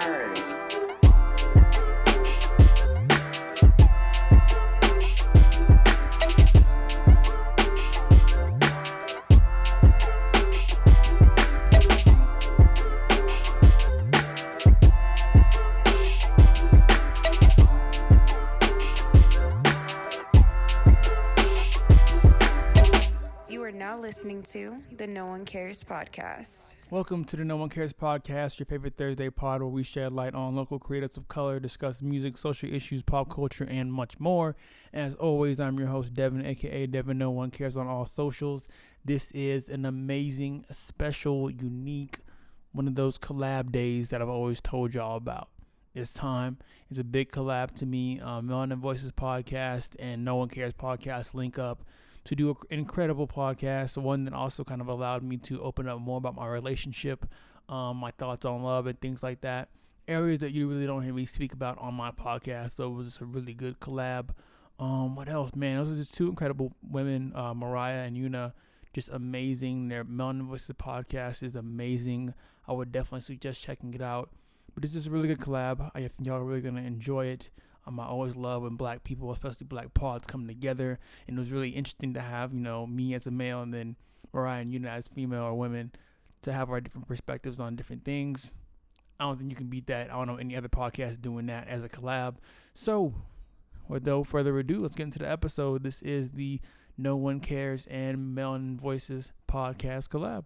You Cares podcast. Welcome to the No One Cares podcast, your favorite Thursday pod where we shed light on local creators of color, discuss music, social issues, pop culture, and much more. As always, I'm your host, Devin, aka Devin No One Cares on all socials. This is an amazing, special, unique, one of those collab days that I've always told y'all about. It's time. It's a big collab to me. Um, Melanin Voices podcast and No One Cares podcast link up to do an incredible podcast, one that also kind of allowed me to open up more about my relationship, um, my thoughts on love, and things like that. Areas that you really don't hear me speak about on my podcast. So it was just a really good collab. Um, what else, man? Those are just two incredible women, uh, Mariah and Una. Just amazing. Their Melanin Voices podcast is amazing. I would definitely suggest checking it out. But it's just a really good collab. I think y'all are really gonna enjoy it. Um, I always love when black people, especially black pods, come together, and it was really interesting to have you know me as a male and then Mariah and Una as female or women to have our different perspectives on different things. I don't think you can beat that. I don't know any other podcast doing that as a collab. So, without further ado, let's get into the episode. This is the No One Cares and Melanin Voices podcast collab.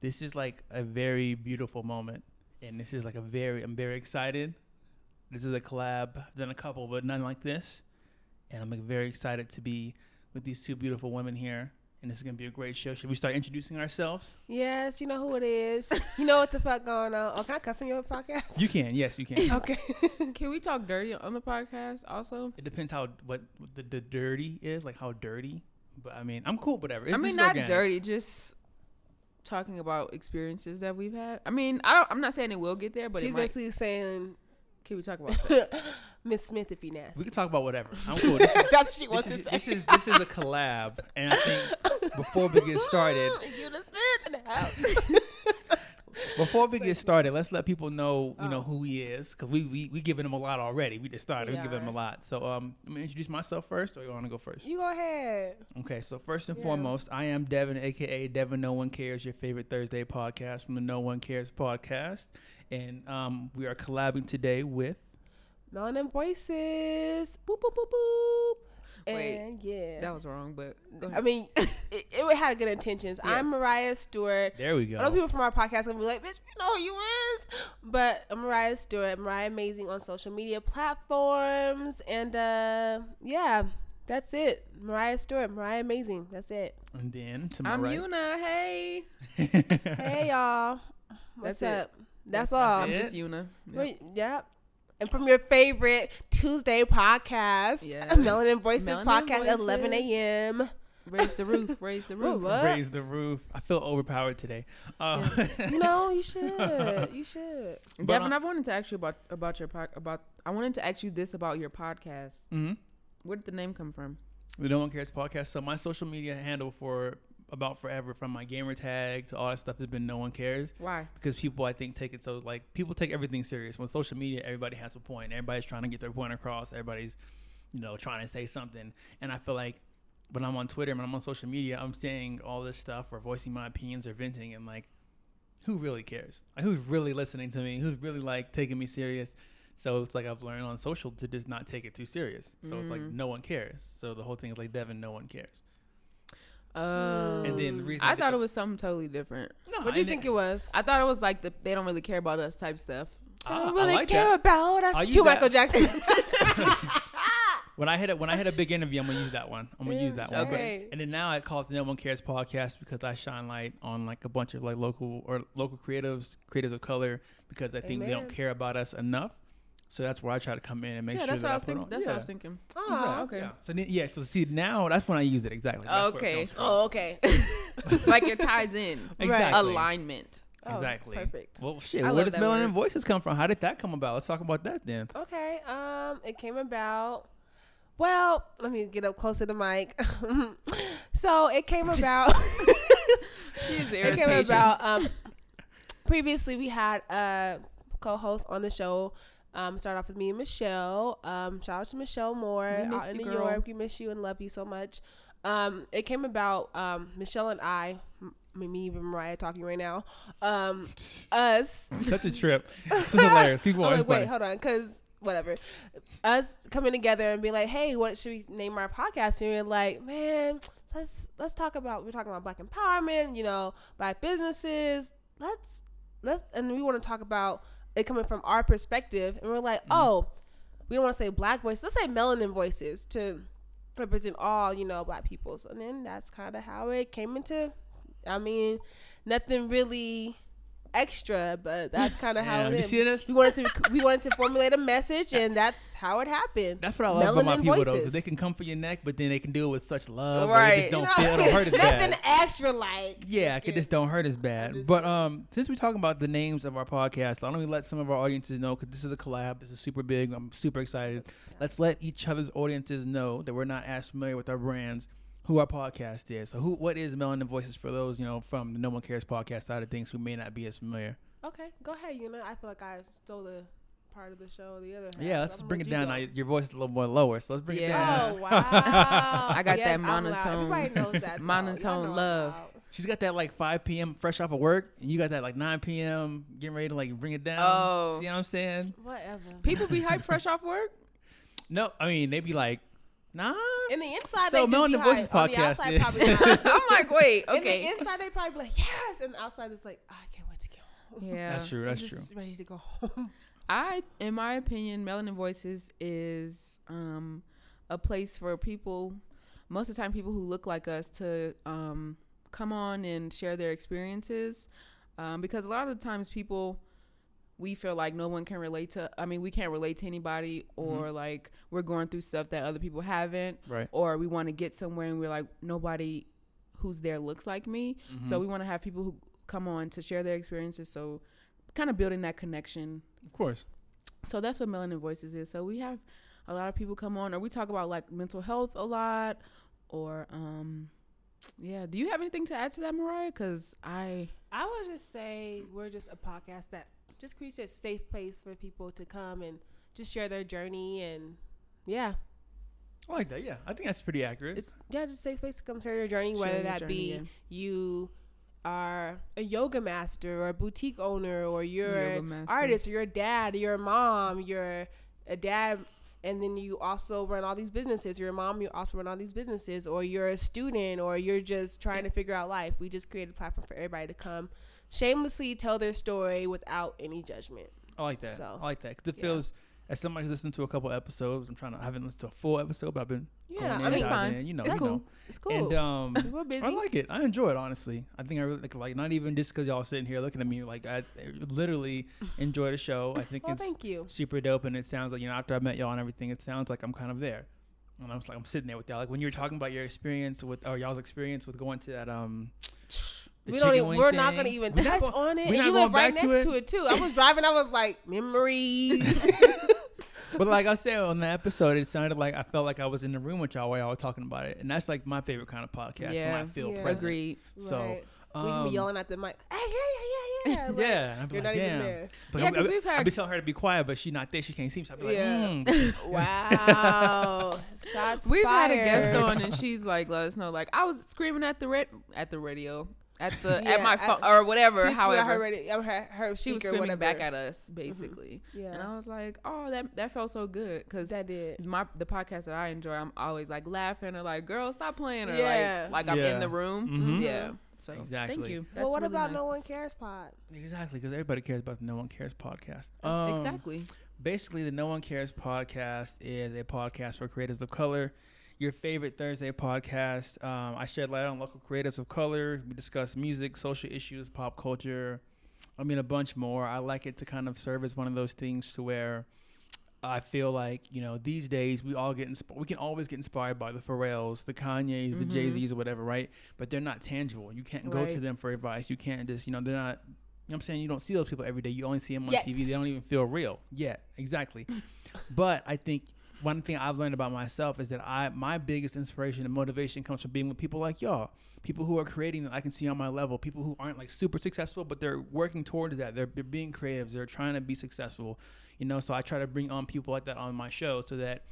This is like a very beautiful moment, and this is like a very. I'm very excited. This is a collab. I've done a couple, but none like this, and I'm very excited to be with these two beautiful women here. And this is gonna be a great show. Should we start introducing ourselves? Yes, you know who it is. You know what the fuck going on. Oh, can I cuss on your podcast? You can, yes, you can. Okay. Can we talk dirty on the podcast also? It depends how what, what the, the dirty is, like how dirty. But I mean, I'm cool, whatever. It's I mean, not organic. dirty, just talking about experiences that we've had. I mean, I don't. I'm not saying it will get there, but She's it might. basically saying, Can we talk about sex? Miss Smith, if you nasty. We can talk about whatever. I'm cool. This is, That's what she wants is, to say. this is this is a collab, and I think before we get started, Eula Smith in the house. before we get started, let's let people know, you know, Oh. who he is, because we we we giving him a lot already. We just started. Yeah, we giving him a lot. So um, let me introduce myself first, or you want to go first? you go ahead. Okay, so first and Yeah. foremost, I am Devin, aka Devin No One Cares, your favorite Thursday podcast from the No One Cares podcast, and um, we are collabing today with. Melanin Voices. Boop, boop, boop, boop. Wait, and yeah. that was wrong, but go I mean, it, it had good intentions. I'm Mariah Stewart. There we go. I know go. people from our podcast gonna be like, "Bitch, you know who you is," but I'm Mariah Stewart. Mariah Amazing on social media platforms, and uh, yeah, that's it. Mariah Stewart, Mariah Amazing. That's it. And then to my I'm right. Una. Hey, Hey y'all, what's That's it. Up? That's, That's- all. I'm just Una. Yep. Wait, Yep. And from your favorite Tuesday podcast, Yes. Melanin Voices Melanin podcast at 11 a.m. Raise the roof. Raise the roof. what? Raise the roof. I feel overpowered today. Uh, You know, you should. You should. But, Devin, I wanted to ask you about about your pod, about. I wanted to ask you this about your podcast. mhm. Where did the name come from? The No One Cares podcast. So my social media handle for about forever, from my gamer tag to all that stuff, has been No One Cares. Why? because people I think take it so like people take everything serious. When social media, everybody has a point. Everybody's trying to get their point across. Everybody's, you know, trying to say something. And I feel like when I'm on Twitter, when I'm on social media, I'm saying all this stuff or voicing my opinions or venting, and like, who really cares? Like, who's really listening to me? Who's really like taking me serious? So it's like I've learned on social to just not take it too serious. So it's like Mm. no one cares. So the whole thing is like Devin, no one cares. Um, And then the reason I I thought it was something totally different. No, What do you think it was? I thought it was like the they don't really care about us type stuff. I don't I really like care that. about us. I'll Cue. Michael Jackson. When I hit a when I hit a big interview, I'm gonna use that one. I'm gonna use Yeah, that one. okay. And then now I call it the No One Cares podcast because I shine light on like a bunch of like local or local creatives, creatives of color, because I think they don't care about us enough. So that's where I try to come in and make yeah, sure that's that what I I was put thinking. on. That's yeah. what I was thinking. Oh, okay. Yeah. So then, yeah. So see now that's when I use it exactly. That's where it Okay. Oh, okay. like it ties in. Exactly. Alignment. Oh, Exactly. perfect. Well, shit. I Where does that Melanin word. Voices come from? How did that come about? Let's talk about that then. Okay. Um, it came about. Well, let me get up closer to Mike. so it came about. She's it came about. Um, previously we had a co-host on the show. Um, start off with me and Michelle. Um, shout out to Michelle Moore We miss out in you, New girl. York. We miss you and love you so much. Um, it came about um, Michelle and I, m- me and Mariah talking right now. Um, us Such a trip. This is hilarious. Keep going. like, wait, funny. hold on, because whatever. Us coming together and be like, hey, what should we name our podcast? And we're like, man, let's let's talk about. We're talking about black empowerment, you know, black businesses. Let's let's, and we want to talk about it coming from our perspective. And we're like, Mm-hmm. oh, we don't want to say black voices. Let's say melanin voices to represent all you know black people. So then that's kind of how it came into. I mean, nothing really extra, but that's kind of how it you is. see this? We wanted to we wanted to formulate a message, and that's how it happened. That's what I love about my Melanin people though, because they can come for your neck, but then they can do it with such love. Right. Just don't You feel, it don't hurt as bad. Nothing extra like. Yeah, Just it just don't hurt as bad. But um, since we're talking about the names of our podcast, why don't we let some of our audiences know? Because this is a collab. This is super big. I'm super excited. Let's let each other's audiences know that we're not as familiar with our brands, who our podcast is. So, who, what is Melanin Voices for those you know from the No One Cares podcast side of things who may not be as familiar? Okay, go ahead. You know, I feel like I stole the part of the show. The other. Half, Yeah, let's I'm bring it down. Now. Your voice is a little more lower, so let's bring it down. go. Oh wow! I got Yes, that monotone- Everybody knows that. monotone Y'all know I'm love. She's got that like 5 p.m. fresh off of work, and you got that like 9 p.m. getting ready to like bring it down. Oh. see what I'm saying? Whatever. People be hyped fresh off work. No, I mean they be like, nah. In the inside, So they do Melanin be Voices hype. On the outside, is- probably not. I'm like, wait, In okay. the inside, they probably be like, yes, and the outside is like, "Oh, I can't wait to get home. Yeah. That's true. I'm That's true. ready to go home. I, in my opinion, Melanin Voices is um, a place for people, most of the time, people who look like us to um, come on and share their experiences. Um, because a lot of the times, people, we feel like no one can relate to, I mean, we can't relate to anybody, or like we're going through stuff that other people haven't, Right. or we want to get somewhere and we're like, nobody who's there looks like me. Mm-hmm. So we want to have people who come on to share their experiences. So, kind of building that connection Of course. so that's what Melanin Voices is. So we have a lot of people come on, or we talk about like mental health a lot, or um, yeah. Do you have anything to add to that, Mariah? Because I I would just say we're just a podcast that just creates a safe place for people to come and just share their journey and yeah, I like that. Yeah, I think that's pretty accurate. it's yeah, just a safe place to come share your journey, Share whether your that journey, be yeah. you are a yoga master or a boutique owner or you're Yoga an master. artist or you're a dad, you're a mom, you're a dad and then you also run all these businesses. You're a mom, you also run all these businesses, or you're a student, or you're just trying to figure out life. We just created a platform for everybody to come shamelessly tell their story without any judgment. I like that. So, I like that because it yeah. feels as somebody who's listened to a couple episodes. I'm trying to. I haven't listened to a full episode, but I've been. Yeah, I mean, it's fine. in, you know, It's you cool. know. It's cool. And um, We're busy. I like it. I enjoy it honestly. I think I really like, like not even just because y'all sitting here looking at me like I literally enjoy the show. I think well, it's thank you. super dope, and it sounds like you know after I met y'all and everything, it sounds like I'm kind of there. And I was like, I'm sitting there with y'all. Like when you were talking about your experience with or y'all's experience with going to that um. The We don't. Even, we're not gonna even We're touch go- on it. we're And you live right back to next it? to it too. I was driving. I was like memories. But like I said on the episode, it sounded like I felt like I was in the room with y'all while y'all were talking about it, and that's like my favorite kind of podcast. when I feel Yeah. present. agreed. So, right. we can um, be yelling at the mic. Hey, yeah, yeah, yeah, yeah. Like, yeah, I'd be You're like, not damn. even there. But Yeah, 'cause we've had- I'd be telling her to be quiet, but she not there. She can't see. So I'd be like, mm. Wow. Shots We've had a guest on, and she's like, let us know, like I was screaming at the red at the radio, at the Yeah, at my at- phone or whatever. She was screaming at however, her, radio, her, her she was speaker, screaming whatever. back at us basically, Yeah. and I was like, oh, that that felt so good because That did. my the podcast that I enjoy, I'm always like laughing or like, girl, stop playing or Yeah. like like I'm in the room. Mhm. Yeah. So Exactly. thank you. well, what really about nice. No One Cares Pod? exactly because everybody cares about the No One Cares podcast. Um, exactly. Basically, the No One Cares podcast is a podcast for creators of color. Your favorite Thursday podcast. Um, I shed light on local creators of color. We discuss music, social issues, pop culture. I mean, a bunch more. I like it to kind of serve as one of those things to where I feel like you know these days we all get insp- we can always get inspired by the Pharrells, the Kanyes, the Mhm. Jay Z's, or whatever, right? But they're not tangible. You can't go to them for advice. You can't just you know they're not. You know what I'm saying? You don't see those people every day. You only see them on Yet. TV. They don't even feel real. Yeah, exactly. but I think one thing I've learned about myself is that I my biggest inspiration and motivation comes from being with people like y'all, people who are creating that I can see on my level, people who aren't like super successful, but they're working towards that. They're, they're being creative. They're trying to be successful. You know, so I try to bring on people like that on my show so that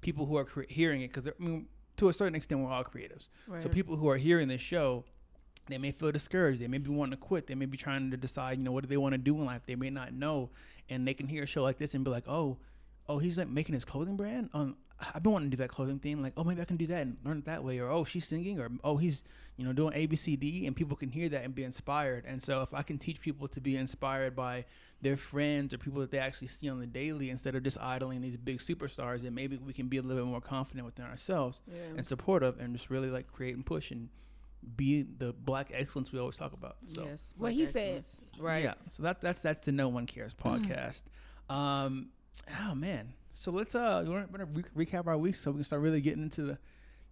people who are cre- hearing it, because I mean, to a certain extent, we're all creatives. So people who are hearing this show, they may feel discouraged. They may be wanting to quit. They may be trying to decide, you know, what do they want to do in life. They may not know, and they can hear a show like this and be like, oh, oh, he's like making his clothing brand. Um, I've been wanting to do that clothing thing. Like, oh, maybe I can do that and learn it that way. Or oh, she's singing. Or oh, he's you know doing A B C D, and people can hear that and be inspired. And so if I can teach people to be inspired by their friends or people that they actually see on the daily instead of just idling these big superstars, then maybe we can be a little bit more confident within ourselves Yeah. and supportive and just really like create and push and be the black excellence we always talk about. So yes. What he said. excellence. Right. yeah, so that that's that's the No One Cares podcast. um, oh man, so let's uh, you want to re- recap our week so we can start really getting into the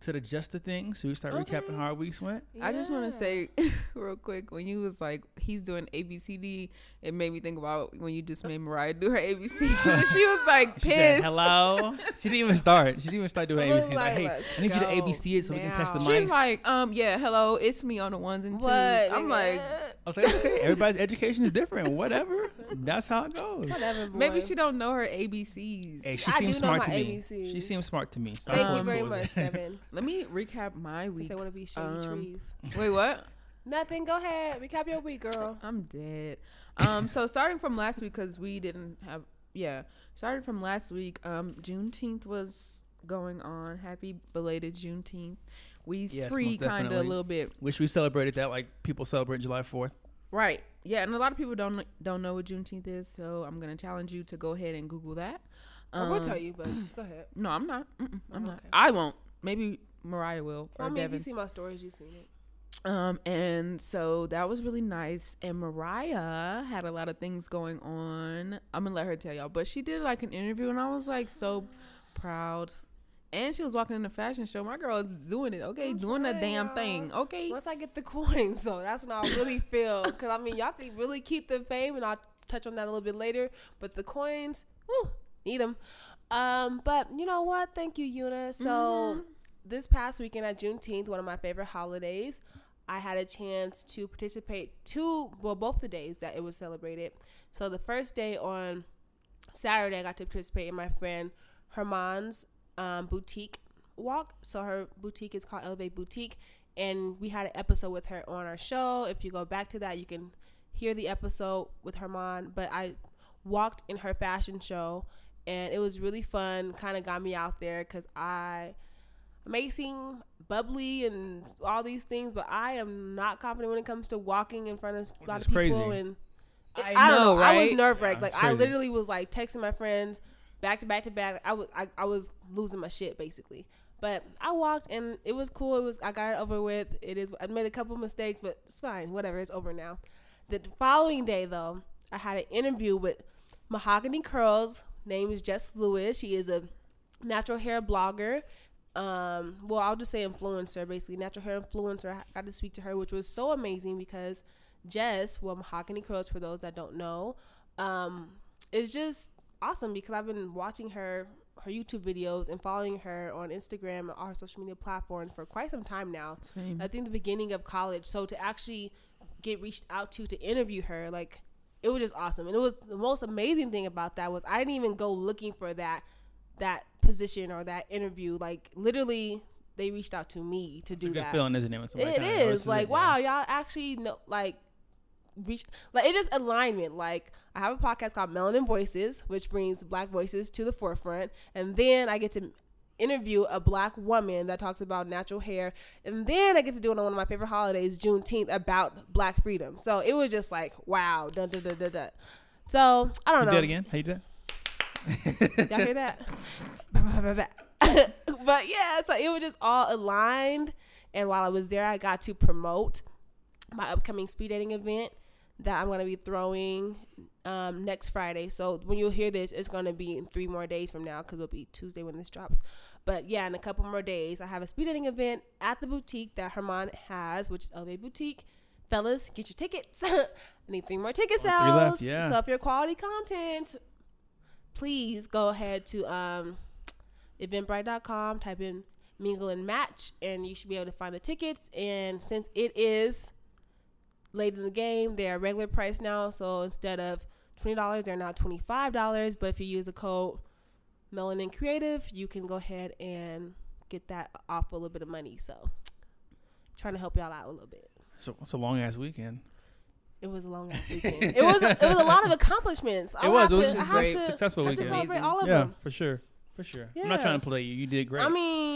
to the just the things. So we start Okay. recapping how our weeks went. I just want to say real quick when you was like he's doing ABCD, it made me think about when you just made Mariah do her ABC. she was like She said. Hello. she didn't even start. She didn't even start doing ABC. Like, like, hey, I need you to ABC it so we can test the now. mics. She's like, um, yeah, hello, it's me on the ones and twos. What? I'm like, I was like, okay, everybody's education is different. Whatever. That's how it goes. whatever. maybe she don't know her ABCs. Hey, she I seems do know smart to my me. ABCs. She seems smart to me. Stop Thank you pulling very much, Devin. Let me recap my Since week. they want to be shady Um, trees. Wait, what? Nothing. Go ahead. Recap your week, girl. I'm dead. Um, so starting from last week, because we didn't have, yeah, starting from last week, um, Juneteenth was going on. Happy belated Juneteenth. We Yes, free kind of a little bit, Wish we celebrated that like people celebrate July 4th. right? Yeah, and a lot of people don't don't know what Juneteenth is, so I'm gonna challenge you to go ahead and Google that. I will Um, tell you, but go ahead. No, I'm not. Mm-mm, I'm Oh, not. okay. I won't. Maybe Mariah will or I mean, if you see my stories, you've seen it. Um, and so that was really nice. And Mariah had a lot of things going on. I'm gonna let her tell y'all, but she did like an interview, and I was like so proud. And she was walking in the fashion show. My girl is doing it, okay, I'm doing the damn y'all. thing, okay. Once I get the coins, though, that's when I really feel. Because, I mean, y'all can really keep the fame, and I'll touch on that a little bit later. But the coins, whew, need them. Um, but you know what? Thank you, Una. So, Mhm. this past weekend at Juneteenth, one of my favorite holidays, I had a chance to participate two, well, both the days that it was celebrated. So the first day on Saturday, I got to participate in my friend Herman's um, boutique walk. So her boutique is called Elevate Boutique, and we had an episode with her on our show. If you go back to that, you can hear the episode with Herman. But I walked in her fashion show, and it was really fun. Kind of got me out there because I amazing, bubbly, and all these things, but I am not confident when it comes to walking in front of a lot of people. crazy. And I I, don't know, know. I was nerve wracked. Yeah, like it's I literally was like texting my friends back to back to back. I was I, I was losing my shit basically. But I walked and it was cool. It was I got it over with. It is. I made a couple mistakes, but it's fine. Whatever. It's over now. The following day though, I had an interview with Mahogany Curls. Name is Jess Lewis. She is a natural hair blogger. Um, well, I'll just say influencer, basically natural hair influencer. I got to speak to her, which was so amazing because Jess, well, Mahogany Curls, for those that don't know, um, is just awesome because I've been watching her her YouTube videos and following her on Instagram and all her social media platforms for quite some time now. Same. I think the beginning of college. So to actually get reached out to to interview her, like it was just awesome. And it was the most amazing thing about that was I didn't even go looking for that that position or that interview. Like literally, they reached out to me to do a good that. feeling, isn't it? It is like wow, y'all actually know like reach like it just alignment. Like I have a podcast called Melanin Voices, which brings black voices to the forefront, and then I get to interview a black woman that talks about natural hair, and then I get to do it on one of my favorite holidays, Juneteenth, about Black freedom. So it was just like wow, dun, dun, dun, dun, dun. So I don't You know. it again? How you did? Y'all hear that? but yeah, so it was just all aligned. And while I was there, I got to promote my upcoming speed dating event that I'm going to be throwing um, next Friday. So when you hear this, it's going to be in three more days from now because it'll be Tuesday when this drops. But yeah, in a couple more days, I have a speed dating event at the boutique that Herman has, which is Elevate Boutique. Fellas, get your tickets. I need three more ticket Only sales. three left, yeah. So if you're quality content, please go ahead to um Eventbrite.com. Type in mingle and match, and you should be able to find the tickets. And since it is late in the game, they are regular price now. So instead of twenty dollars, they're now twenty five dollars. But if you use the code Melanin Creative, you can go ahead and get that off a little bit of money. So trying to help y'all out a little bit. So it's a long ass weekend. It was a long ass weekend. it was a, it was a lot of accomplishments. It I'll was. have It was to- I just have great, to- successful I have to weekend. all of Yeah, them. for sure, for sure. I'm not trying to play you. You did great. I mean,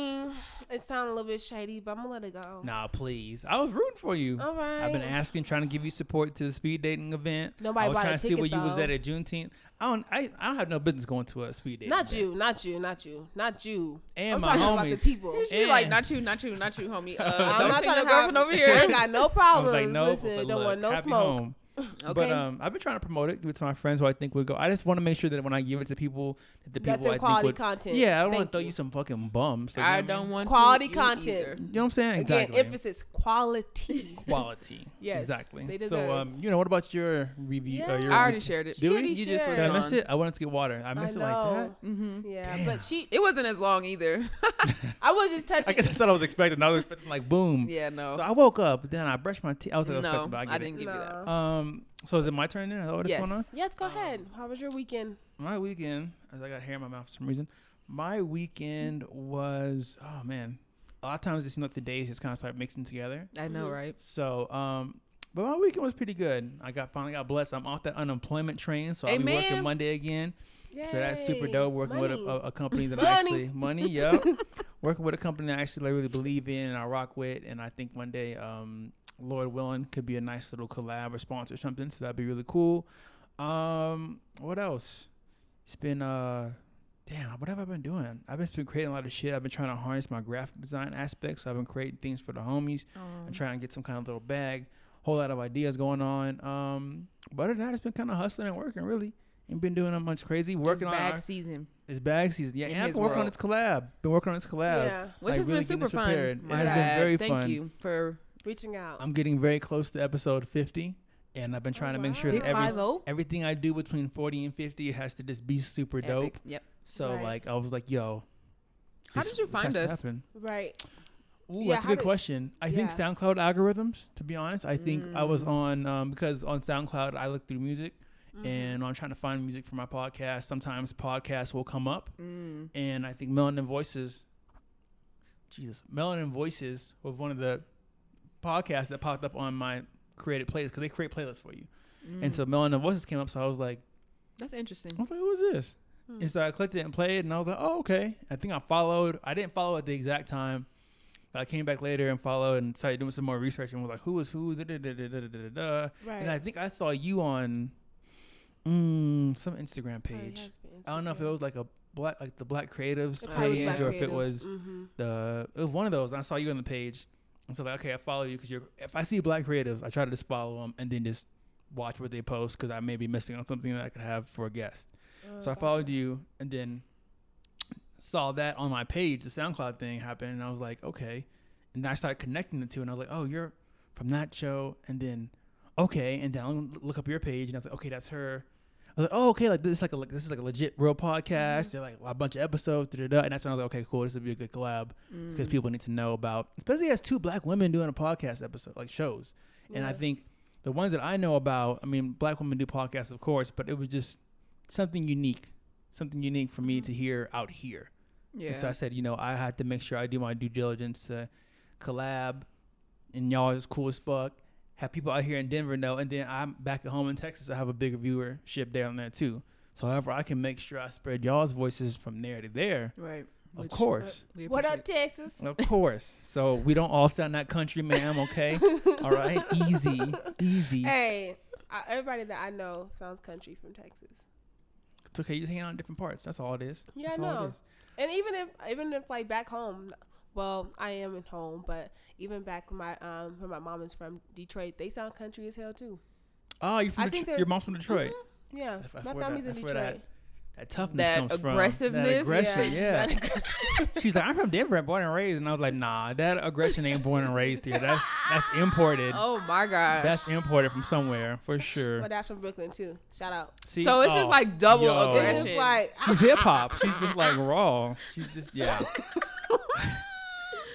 it sounded a little bit shady, but I'm gonna let it go. nah, please. I was rooting for you. All right. I've been asking, trying to give you support to the speed dating event. Nobody I was bought trying a to see ticket, where you was though. at at Juneteenth. I don't. I, I don't have no business going to a speed dating. Not event. you, not you, not you, not you. And I'm my talking about the homies. people. She like not you, not you, not you, homie. Uh, I'm don't not see trying no to have. girlfriend over I here. ain't got no I was problem. like, no, Listen, but don't look, want no happy smoke. home. Okay. But um, I've been trying to promote it, give it to my friends who I think would go. I just want to make sure that when I give it to people, that the That people they're I think quality would. content. Yeah, I don't want to throw you. some fucking bums. like, you know I don't mean? want Quality to, content. Either. You know what I'm saying? Again, Exactly. emphasis quality. quality. Yes, exactly. they so um, you know, what about your review? Yeah. Uh, your I already shared it. Did we? already You just was shared. Did I miss on. it? I wanted to get water. I missed it like that. Mm-hmm. Yeah, Damn. but she. It wasn't as long either. I was just touching. I guess that's what I was expecting. I was expecting like boom. yeah, no. So I woke up, then I brushed my teeth. I was like, no, expecting, but I, I, get didn't it. give you that. No. Um, so is it my turn then? Is that what is Yes. going on? Yes, go ahead. How was your weekend? My weekend, as I got hair in my mouth for some reason, my weekend was oh man. A lot of times it seems like the days just kind of start mixing together. I know, Mhm. right? So, um, but my weekend was pretty good. I got finally got blessed. I'm off that unemployment train, so I'll be working Monday again. So that's super dope. Working with a, a, a company that I actually money, yep. working with a company that I actually really believe in and I rock with, and I think one day, um, Lord willing, could be a nice little collab or sponsor or something. So that'd be really cool. Um, what else? It's been uh, damn. What have I been doing? I've just been creating a lot of shit. I've been trying to harness my graphic design aspects. So I've been creating things for the homies. Um, I'm trying to get some kind of little bag. Whole lot of ideas going on. Um, but other than that, it's been kind of hustling and working. Really, ain't been doing that much crazy. Working on bag our, season, it's bag season. Yeah, in and I've been working on world. this collab. Been working on this collab. Yeah, which like, has really been super fun. It has been very Thank fun. you for reaching out. I'm getting very close to episode 50, and I've been trying to make sure that every everything I do between 40 and 50 has to just be super Epic. dope. Yep. So Right. like I was like, yo. How did you find us? happen. right. Ooh, Yeah, that's a good did- question. I think. SoundCloud algorithms. To be honest, I think I was Mm. on um, because on SoundCloud I look through music, Mhm. and I'm trying to find music for my podcast, sometimes podcasts will come up, Mm. and I think Melanin Voices. Jesus, Melanin Voices was one of the podcasts that popped up on my created playlist because they create playlists for you, and Mm. so Melanin Voices came up. So I was like, that's interesting. I was like, who is this? Hmm. And so I clicked it and played, and I was like, oh, okay. I think I followed. I didn't follow at the exact time. But I came back later and followed and started doing some more research and was like, who is who? Da, da, da, da, da, da, da, right. And I think I saw you on mm, some Instagram Oh, page. has been I don't know if it was like a black, like the Black Creatives page, Black or if it was Mhm. the. It was one of those. And I saw you on the page, and so like, okay, I follow you because you're. If I see Black Creatives, I try to just follow them and then just watch what they post because I may be missing on something that I could have for a guest. Oh, So I gotcha. followed you and then saw that on my page, the SoundCloud thing happened, and I was like, okay. And I started connecting the two, and I was like, oh, you're from that show, and then okay, and then I'll look up your page, and I was like, okay, that's her. I was like, oh, okay, like this is like a like, this is like a legit real podcast. They're like a bunch of episodes, da, da, da. and that's when I was like, okay, cool, this would be a good collab because Mm. people need to know about, especially as two black women doing a podcast episode, like shows. And I think the ones that I know about, I mean, black women do podcasts, of course, but it was just something unique, something unique for me to hear out here. Yeah. And so I said, you know, I had to make sure I do my due diligence to collab, and y'all is cool as fuck. Have people out here in Denver know, and then I'm back at home in Texas. I have a bigger viewership there down there too. So, however, I can make sure I spread y'all's voices from there to there. right. Of Which uh, course, we What up. Texas? of course. So we don't all sound that country, ma'am. Okay, all right, easy, easy. Hey, I, everybody that I know sounds country from Texas. It's okay. You're hanging out in different parts. That's all it is. Yeah, That's I all know. it is. And even if even if like back home, well, I am at home, but even back when my um where my mom is from Detroit, they sound country as hell too. Oh, you're from I think Detroit. Your mom's from Detroit. Mhm. Yeah, I f- I my swear family's that- in I swear that. Detroit. that toughness That comes from. aggressiveness? That aggression, yeah. That aggressive. She's like, I'm from Denver, born and raised, and I was like, Nah, that aggression ain't born and raised here. That's that's imported. Oh my god. That's imported from somewhere for sure. My dad's from Brooklyn too. Shout out. See, so it's just oh, like double yo. aggression. It's like she's hip hop. She's just like raw. She's just yeah.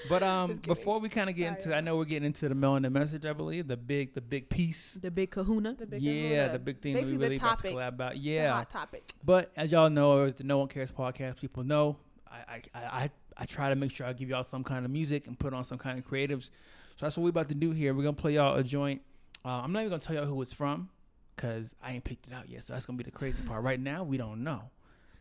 But um, before we kind of get into, I know we're getting into the middle and the message. I believe the big, the big piece. the big kahuna. the big yeah, kahuna. the big thing Basically that we really the got to topic. collab about. The Yeah, hot topic. but as y'all know, as the No One Cares podcast, people know, I I, I, I I try to make sure I give y'all some kind of music and put on some kind of creatives. So that's what we're about to do here. We're gonna play y'all a joint. Uh, I'm not even gonna tell y'all who it's from, cause I ain't picked it out yet. So that's gonna be the crazy part. Right now, we don't know,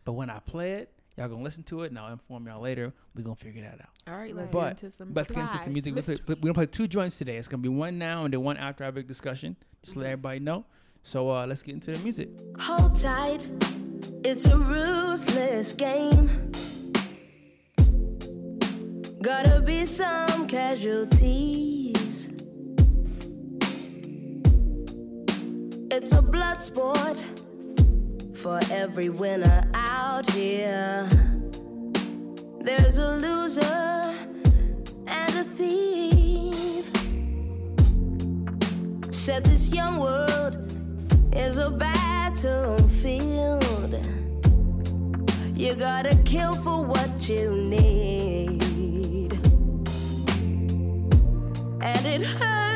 but when I play it, y'all gonna listen to it, and I'll inform y'all later. We gonna figure that out. All right, let's But- get into some. Let's get into some music. We're gonna, play, we're gonna play two joints today. It's gonna be one now and then one after our big discussion. Just to let everybody know. So uh, let's get into the music. Hold tight, it's a ruthless game. Gotta be some casualties. It's a blood sport for every winner out here. There's a loser and a thief. Said this young world is a battlefield. You gotta kill for what you need. And it hurts,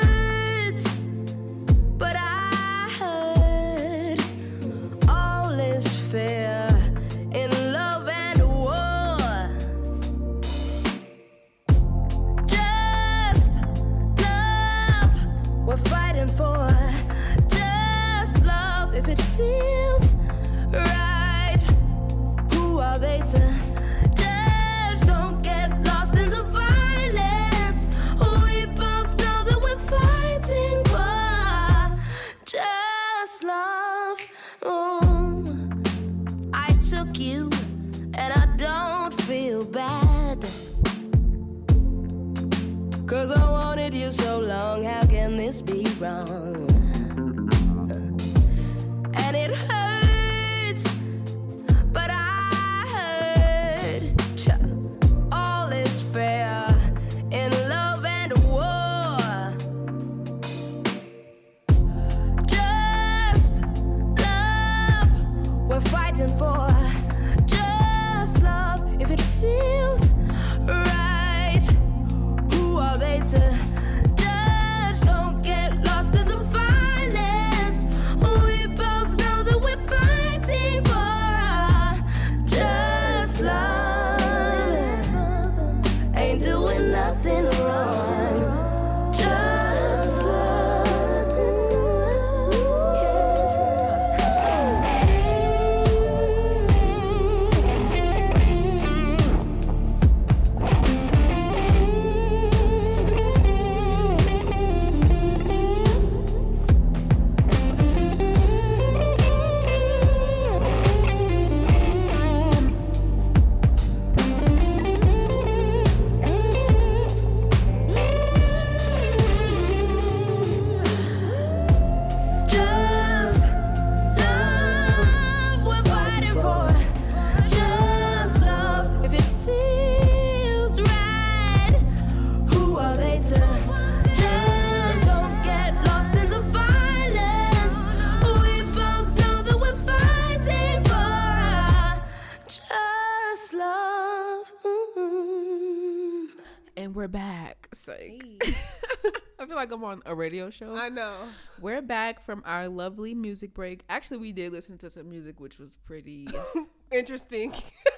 like I'm on a radio show. I know. We're back from our lovely music break. Actually, we did listen to some music, which was pretty. Interesting,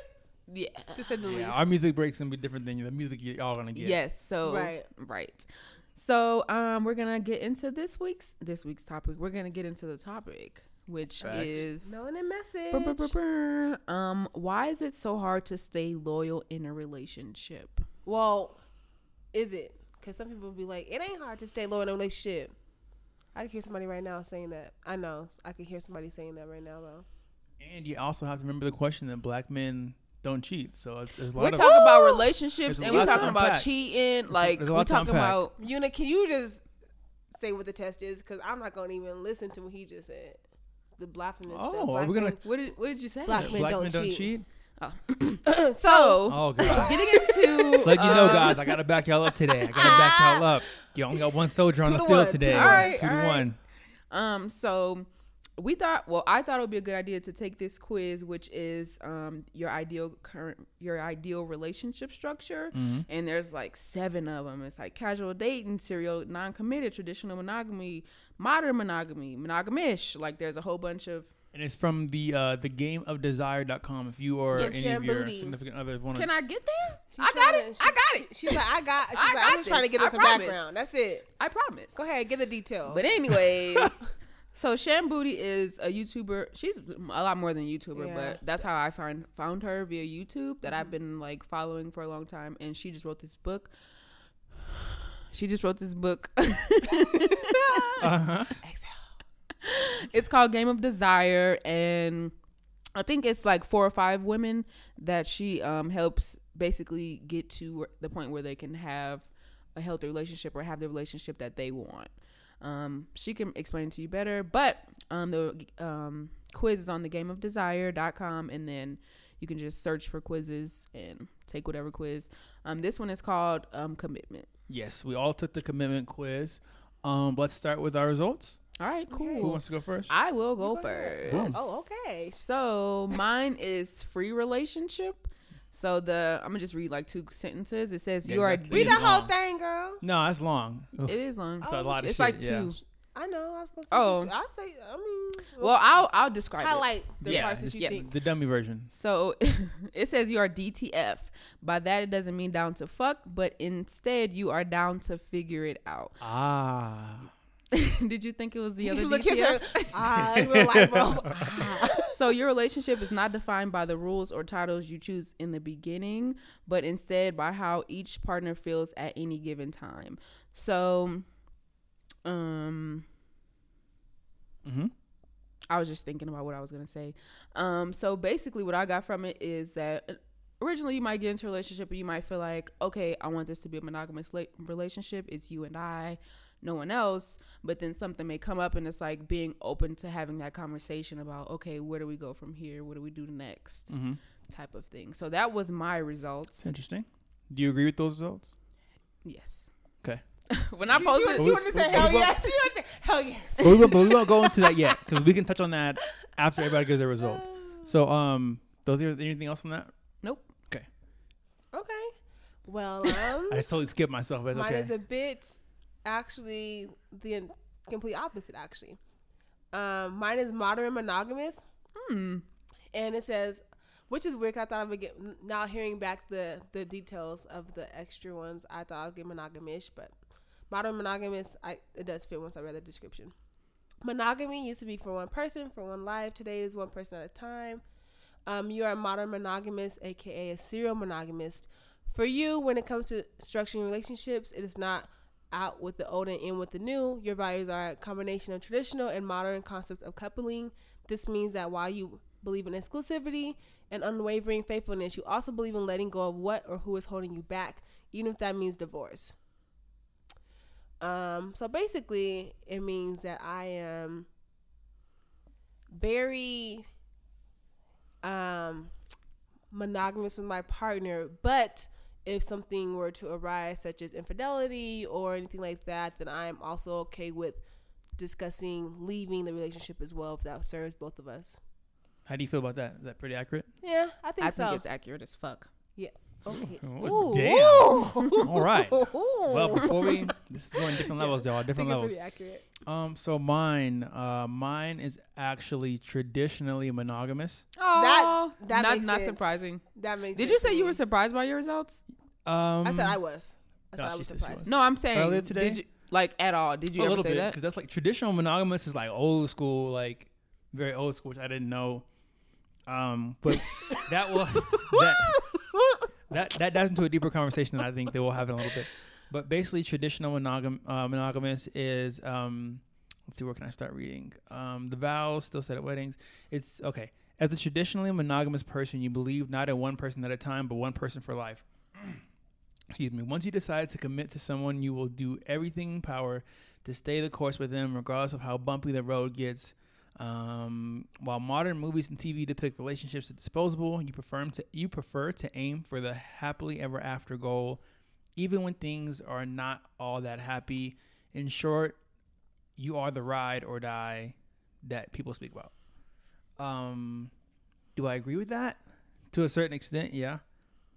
yeah. to say the Yeah, least. our music breaks gonna be different than the music y'all gonna get. Yes. So Right. right. So um, we're gonna get into this week's this week's topic. We're gonna get into the topic, which Facts. is Melanin message. brr, brr, brr, brr. um, why is it so hard to stay loyal in a relationship? Well, is it? Because some people be like, it ain't hard to stay loyal in a relationship. I can hear somebody right now saying that. I know. I can hear somebody saying that right now, though. And you also have to remember the question that black men don't cheat. So it's, there's a lot We're of talking about relationships and we're talking about unpack. cheating. Like a we're talking unpack. about Una, can you just say what the test is? Because I'm not going to even listen to what he just said. the blackness. the Oh, are black we gonna- men- What did What did you say? Black men Black don't men don't cheat. cheat. So, Oh god. getting into Just let you know, um, guys. I gotta back y'all up today. I gotta back y'all up. You only got one soldier on the to field one, today. to. Alright, two to alright. one. Um, so we thought, well, I thought it would be a good idea to take this quiz, which is um your ideal current, your ideal relationship structure, Mm-hmm. and there's like seven of them. It's like casual dating, serial, non-committed, traditional monogamy, modern monogamy, monogamish. Like there's a whole bunch of. And it's from the uh, the gameofdesire.com. If you or Yeah, any of your Shanboody. significant others want Can to, I get there? She's I got trying it. to- I got it. She's like, I got. She's I like, got I'm just trying to this. get I us some promise. background. That's it. I promise. Go ahead, get the details. But anyways, so Shan Boody is a YouTuber. She's a lot more than a YouTuber, Yeah. but that's how I found found her via YouTube that I've been like following for a long time. And she just wrote this book. She just wrote this book. uh-huh. it's called Game of Desire, and I think it's like four or five women that she um helps basically get to the point where they can have a healthy relationship or have the relationship that they want. Um, she can explain to you better, but um, the um, quiz is on the gameofdesire.com and then you can just search for quizzes and take whatever quiz. Um, this one is called um, commitment. Yes, we all took the commitment quiz. Um, let's start with our results. All right, cool. Who wants to go first? I will go, go first. Boom. Oh, okay. So mine is free relationship. So the I'm gonna just read like two sentences. It says Yeah, you are. Read It's the whole long. thing, girl. no, it's long. Ugh. It is long. It's a lot of it's shit, like yeah. two. I know. I was gonna say. Oh. just- I'll say. I mean. Well, I'll I'll describe it. highlight the Yes, parts that you yes. think. The dummy version. So it says you are DTF. By that, it doesn't mean down to fuck, but instead you are down to figure it out. Ah. Did you think it was the other Look at DTF? her. Ah, little light bulb. Ah. so your relationship is not defined by the rules or titles you choose in the beginning, but instead by how each partner feels at any given time. So, um, Mm-hmm. I was just thinking about what I was gonna say. Um, so basically, what I got from it is that uh, originally you might get into a relationship and you might feel like, okay, I want this to be a monogamous la- relationship. It's you and I, no one else. But then something may come up and it's like being open to having that conversation about, okay, where do we go from here? What do we do next? Mm-hmm. Type of thing. So that was my results. Interesting. Do you agree with those results? Yes. Okay. when I She- posted, She, she wanted to say hell Well- yes. She wanted to say hell yes. but, we won't, we won't go into that yet because we can touch on that after everybody gives their results. So, um, those are anything else on that? nope. Okay. Okay. Well, um, I just totally skipped myself. But it's mine okay. is a bit actually the complete opposite. Actually, um, mine is modern monogamous, Hmm. and it says, which is weird. I thought I would get now hearing back the the details of the extra ones. I thought I'd get monogamish, but modern monogamous, I it does fit once I read the description. Monogamy used to be for one person, for one life. Today is one person at a time. Um, you are a modern monogamist, aka a serial monogamist. For you, when it comes to structuring relationships, it is not out with the old and in with the new. Your values are a combination of traditional and modern concepts of coupling. This means that while you believe in exclusivity and unwavering faithfulness, you also believe in letting go of what or who is holding you back, even if that means divorce. Um, so basically, it means that I am very um monogamous with my partner, but if something were to arise such as infidelity or anything like that, then I am also okay with discussing leaving the relationship as well if that serves both of us. How do you feel about that? Is that pretty accurate? Yeah, I think I so. think it's accurate as fuck. Okay. Oh, damn. All right. Well, before we, this is going different levels, y'all. I Different think levels. pretty accurate. Um, so mine, uh, mine is actually traditionally monogamous. Oh, that not makes not sense. surprising. That makes. Did sense you say you me. were surprised by your results? Um, I said I was. I said No, I she was said surprised. was. No, I'm saying Earlier today? Did you like at all? Did you a ever little say bit that? because that's like traditional monogamous is like old school, like very old school, which I didn't know. Um, but that was that, that that dives into a deeper conversation that I think that we'll have in a little bit. But basically, traditional monogam uh, monogamous is um, let's see, where can I start reading? Um, the vows still said at weddings. It's okay. As a traditionally monogamous person, you believe not in one person at a time, but one person for life. Excuse me. Once you decide to commit to someone, you will do everything in power to stay the course with them, regardless of how bumpy the road gets. Um, while modern movies and TV depict relationships as disposable, you prefer to you prefer to aim for the happily ever after goal, even when things are not all that happy. In short, you are the ride or die that people speak about. Um, do I agree with that? To a certain extent, yeah.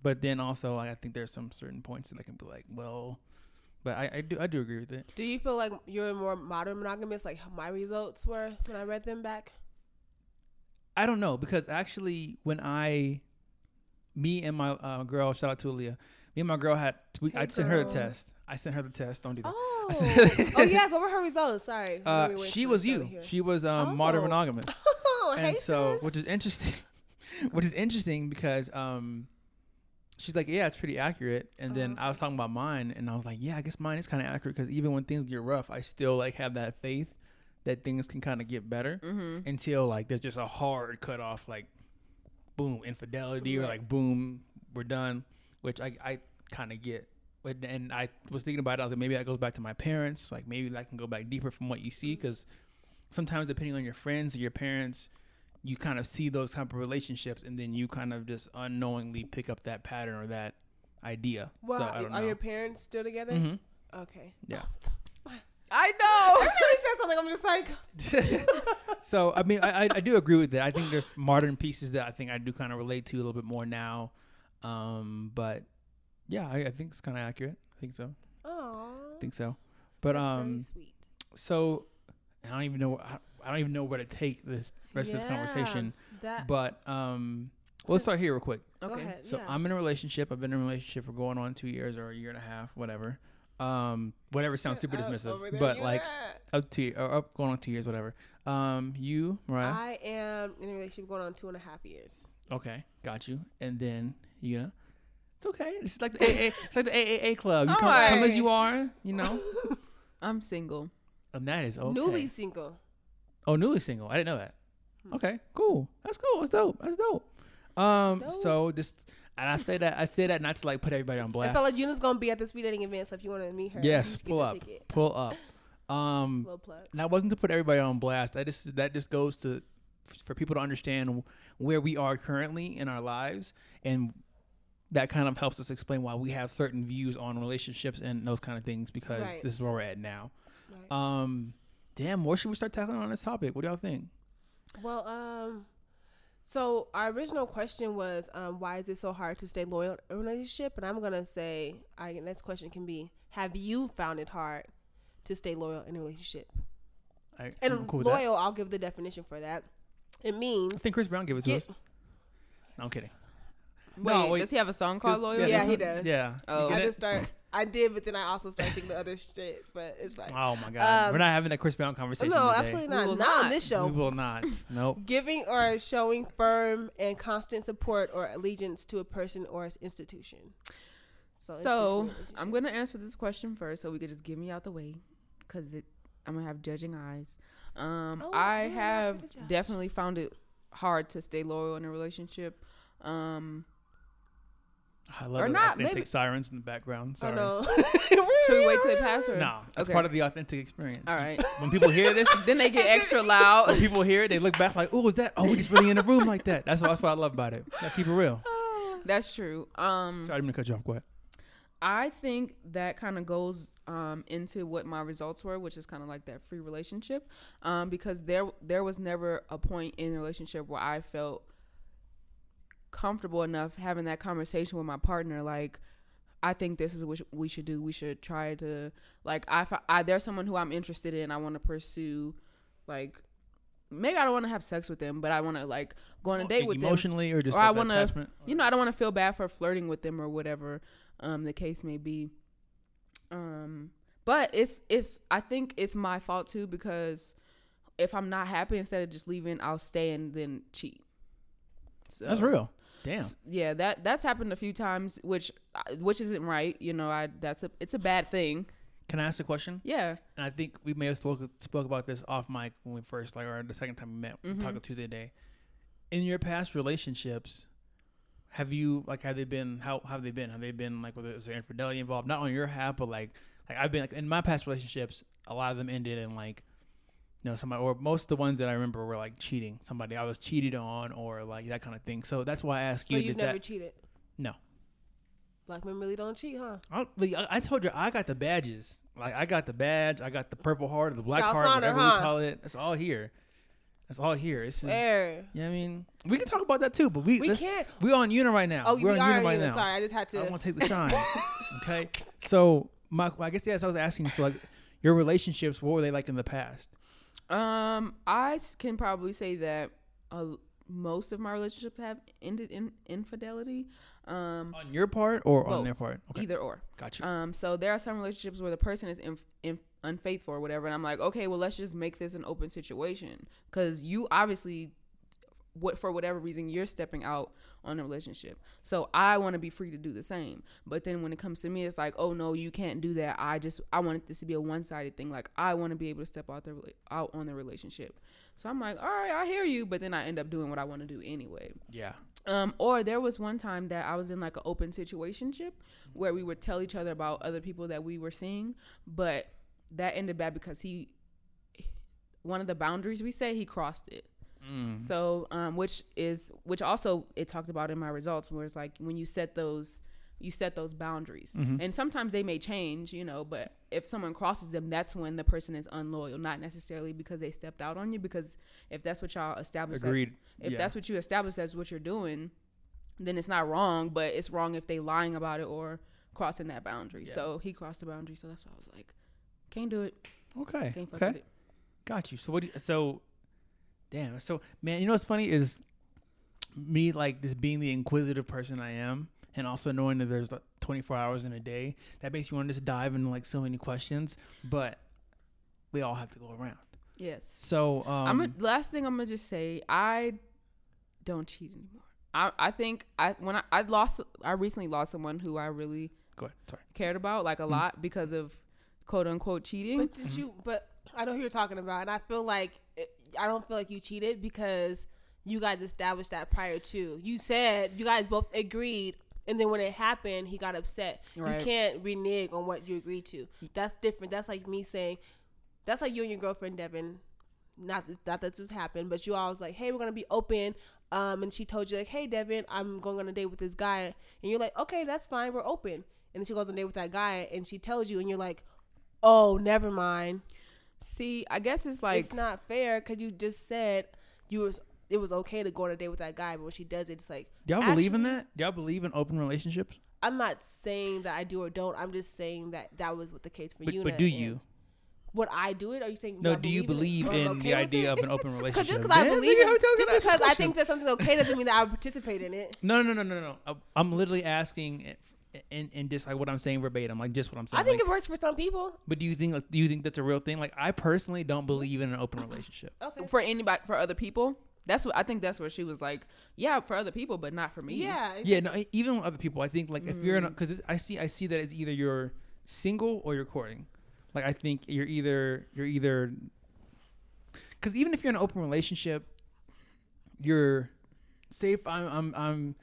But then also, like, I think there's some certain points that I can be like, well, but I, I do I do agree with it. Do you feel like you're more modern monogamous, like my results were when I read them back? I don't know because actually, when I, me and my uh, girl, shout out to Aaliyah, me and my girl had we, Hey, I sent her the test. I sent her the test. Don't do that. Oh, oh yes. What were her results? Sorry. Uh, she was you. She was um, modern Oh. monogamous. Oh, and hey so sis. which is interesting which is interesting because um she's like yeah it's pretty accurate. And then Oh, i was talking about mine and i was like yeah i guess mine is kind of accurate because even when things get rough i still like have that faith that things can kind of get better Mm-hmm. until like there's just a hard cut off, like boom infidelity or like boom we're done which i, I kind of get. But and i was thinking about it i was like maybe that goes back to my parents like maybe that can go back deeper from what you see because sometimes depending on your friends or your parents you kind of see those type of relationships and then you kind of just unknowingly pick up that pattern or that idea well, so i don't are know your parents still together? Mhm. Okay. Yeah. I know. Every time he says something, I'm just like, so I mean, I, I I do agree with that. I think there's modern pieces that I think I do kind of relate to a little bit more now. Um, but yeah, I, I think it's kind of accurate. I think so. oh, I think so. But um, sweet. so I don't even know. I, I don't even know where to take this rest of this conversation. That But um, well, let's start here real quick. go Okay. ahead. So yeah. I'm in a relationship. I've been in a relationship for going on two years or a year and a half, whatever. Um, whatever sounds super dismissive, there, but like up to or up going on two years, whatever. Um, you, Mariah. I am in a relationship going on two and a half years. Okay, got you. And then you know, it's okay. It's like the AA, it's like the AAA club. You come, come as Alright. you are, you know. I'm single. And that is okay. Newly single. Oh, newly single. I didn't know that. Okay, cool. That's cool. That's dope. That's dope. Um, Dope. so just and I say that I say that not to like put everybody on blast. Fella Una's gonna be at the speed dating event, so if you want to meet her, yes, pull up, pull up. Um, Slow plug. And that wasn't to put everybody on blast. That just that just goes to for people to understand where we are currently in our lives, and that kind of helps us explain why we have certain views on relationships and those kind of things because Right. this is where we're at now. Right. Um, damn, where should we start tackling on this topic? What do y'all think? Well, um, so our original question was, um, why is it so hard to stay loyal in a relationship? And I'm gonna say, our next question can be, have you found it hard to stay loyal in a relationship? I, And I'm cool with that. loyal, I'll give the definition for that. It means. I think Chris Brown gave it to get, us. No, I'm kidding. Wait, No, wait. does he have a song called Loyal? Yeah, that's he does. Yeah. Oh. I just start. I did, but then I also started thinking the other shit. But it's fine. Oh my god, Um, we're not having that Chris Brown conversation. no, today. absolutely We not. Not on this show. We will not. Nope. Giving or showing firm and constant support or allegiance to a person or institution. So, institution, I'm gonna answer this question first, so we could just get me out the way, cause I'm gonna have judging eyes. Um, Oh, I have here to judge. definitely found it hard to stay loyal in a relationship. Um, I love Or the not, authentic maybe- sirens in the background. I Sorry. know. should we wait till they pass or No, it's Okay. part of the authentic experience. All right. When people hear this, then they get extra loud. when loud. people hear it, they look back like, "Oh, is that? Oh, we just really in a room like that." That's, that's what I love about it. Yeah, keep it real. That's true. Um, Sorry, I didn't mean to cut you off. Go ahead. I think that kind of goes um, into what my results were, which is kind of like that free relationship, um, because there there was never a point in the relationship where I felt comfortable enough having that conversation with my partner. Like, I think this is what we should do. We should try to like I, I there's someone who I'm interested in. I want to pursue, like. Maybe I don't want to have sex with them, but I want to like go on a date with them emotionally or just Or I wanna- you know, I don't want to feel bad for flirting with them or whatever um, the case may be. Um, but it's it's I think it's my fault too because if I'm not happy, instead of just leaving, I'll stay and then cheat. So, That's real. Damn. Yeah, that that's happened a few times, which uh, which isn't right. You know, I that's a it's a bad thing. Can I ask a question? Yeah. And I think we may have spoke spoke about this off mic when we first like or the second time we met Mhm. talking Tuesday day. In your past relationships, have you like have they been how, how have they been? Have they been like whether is there infidelity involved? Not on your half, but like like I've been like in my past relationships, a lot of them ended in like you know, somebody or most of the ones that I remember were like cheating. Somebody I was cheated on or like that kind of thing. So that's why I asked So you. you've never that, cheated. no. Black men really don't cheat, huh? I, I told you I got the badges. Like I got the badge. I got the purple heart or the black heart, honor, whatever huh? we call it. It's all here. It's all here. It's just, Swear. yeah, I mean, we can talk about that too, but we We can't. We're on Una right now. Oh, we're we on are Una right now. Sorry, I just had to I want to take the shine. okay. So my, I guess yes, I was asking for like your relationships. What were they like in the past? Um, I can probably say that uh, most of my relationships have ended in infidelity. Um, On your part or on their part? Okay, either or. Gotcha. Um, so there are some relationships where the person is inf- inf- unfaithful or whatever, and I'm like, okay, well, let's just make this an open situation because you obviously, what for whatever reason, you're stepping out on a relationship. So I want to be free to do the same. But then when it comes to me, it's like, oh no, you can't do that. I just I want this to be a one sided thing. Like I want to be able to step out the out on the relationship. So I'm like, all right, I hear you, but then I end up doing what I want to do anyway. yeah. Um, or there was one time that I was in like an open situationship where we would tell each other about other people that we were seeing, but that ended bad because he, one of the boundaries we say he crossed it. Mm. So, um, which is which also it talked about in my results where it's like when you set those you set those boundaries Mm-hmm. and sometimes they may change you know but if someone crosses them that's when the person is unloyal not necessarily because they stepped out on you because if that's what y'all established that- Agreed. if Yeah. that's what you established as what you're doing then it's not wrong but it's wrong if they lying about it or crossing that boundary Yeah. so he crossed the boundary so that's why i was like can't do it Okay. Okay. it Got you. So what? Do you, so, damn. So man, you know what's funny is me like just being the inquisitive person I am, and also knowing that there's like 24 hours in a day. That makes you want to just dive into like so many questions, but we all have to go around. yes So um, I'm a, last thing I'm gonna just say I don't cheat anymore. I I think I when I, I lost I recently lost someone who I really go ahead. Sorry. cared about like a Mm. lot because of quote unquote cheating. But did you? But I know who you're talking about, and I feel like it, I don't feel like you cheated because you guys established that prior to. You said you guys both agreed, and then when it happened, he got upset. Right. You can't renege on what you agreed to. That's different. That's like me saying, that's like you and your girlfriend Devin. Not that, not that this happened, but you all was like, hey, we're gonna be open. Um, and she told you like, hey, Devin, I'm going on a date with this guy, and you're like, okay, that's fine, we're open. And then she goes on a date with that guy, and she tells you, and you're like, oh, never mind. See, I guess it's like it's not fair because you just said you was it was okay to go on a date with that guy, but when she does it, it's like Y'all believe in that? Y'all believe in open relationships? I'm not saying that I do or don't. I'm just saying that that was what the case for But, you. but do you? Would I do it? Are you saying? No. I do you believe believe it or I'm in okay the idea it? of an open relationship? just because I believe nigga, it, I'm telling you just because I think that something's okay doesn't mean that I would participate in it. No, no, no, no, no, no. I- I'm literally asking, in in just like what I'm saying verbatim, like just what I'm saying. I think like, it works for some people. But do you think like, do you think that's a real thing? Like I personally don't believe in an open relationship. Okay. for anybody for other people. That's what I think. That's where she was like, yeah, for other people, but not for me. Yeah. Yeah, no, even with other people, I think like if you're in Mm. because I see I see that as either you're single or you're courting. Like I think you're either you're either because even if you're in an open relationship, you're say if I'm I'm I'm